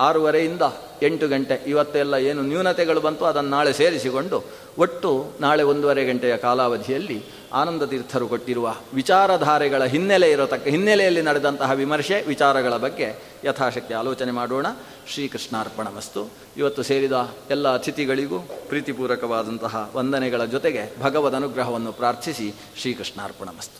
ಆರೂವರೆಯಿಂದ ಎಂಟು ಗಂಟೆ. ಇವತ್ತೆಲ್ಲ ಏನು ನ್ಯೂನತೆಗಳು ಬಂತು, ಅದನ್ನು ನಾಳೆ ಸೇರಿಸಿಕೊಂಡು ಒಟ್ಟು ನಾಳೆ ಒಂದೂವರೆ ಗಂಟೆಯ ಕಾಲಾವಧಿಯಲ್ಲಿ ಆನಂದ ತೀರ್ಥರು ಕೊಟ್ಟಿರುವ ವಿಚಾರಧಾರೆಗಳ ಹಿನ್ನೆಲೆ ಇರತಕ್ಕ, ಹಿನ್ನೆಲೆಯಲ್ಲಿ ನಡೆದಂತಹ ವಿಮರ್ಶೆ, ವಿಚಾರಗಳ ಬಗ್ಗೆ ಯಥಾಶಕ್ತಿ ಆಲೋಚನೆ ಮಾಡೋಣ. ಶ್ರೀಕೃಷ್ಣಾರ್ಪಣ ವಸ್ತು. ಇವತ್ತು ಸೇರಿದ ಎಲ್ಲ ಅತಿಥಿಗಳಿಗೂ ಪ್ರೀತಿಪೂರಕವಾದಂತಹ ವಂದನೆಗಳ ಜೊತೆಗೆ ಭಗವದ್ ಅನುಗ್ರಹವನ್ನು ಪ್ರಾರ್ಥಿಸಿ ಶ್ರೀಕೃಷ್ಣಾರ್ಪಣ ವಸ್ತು.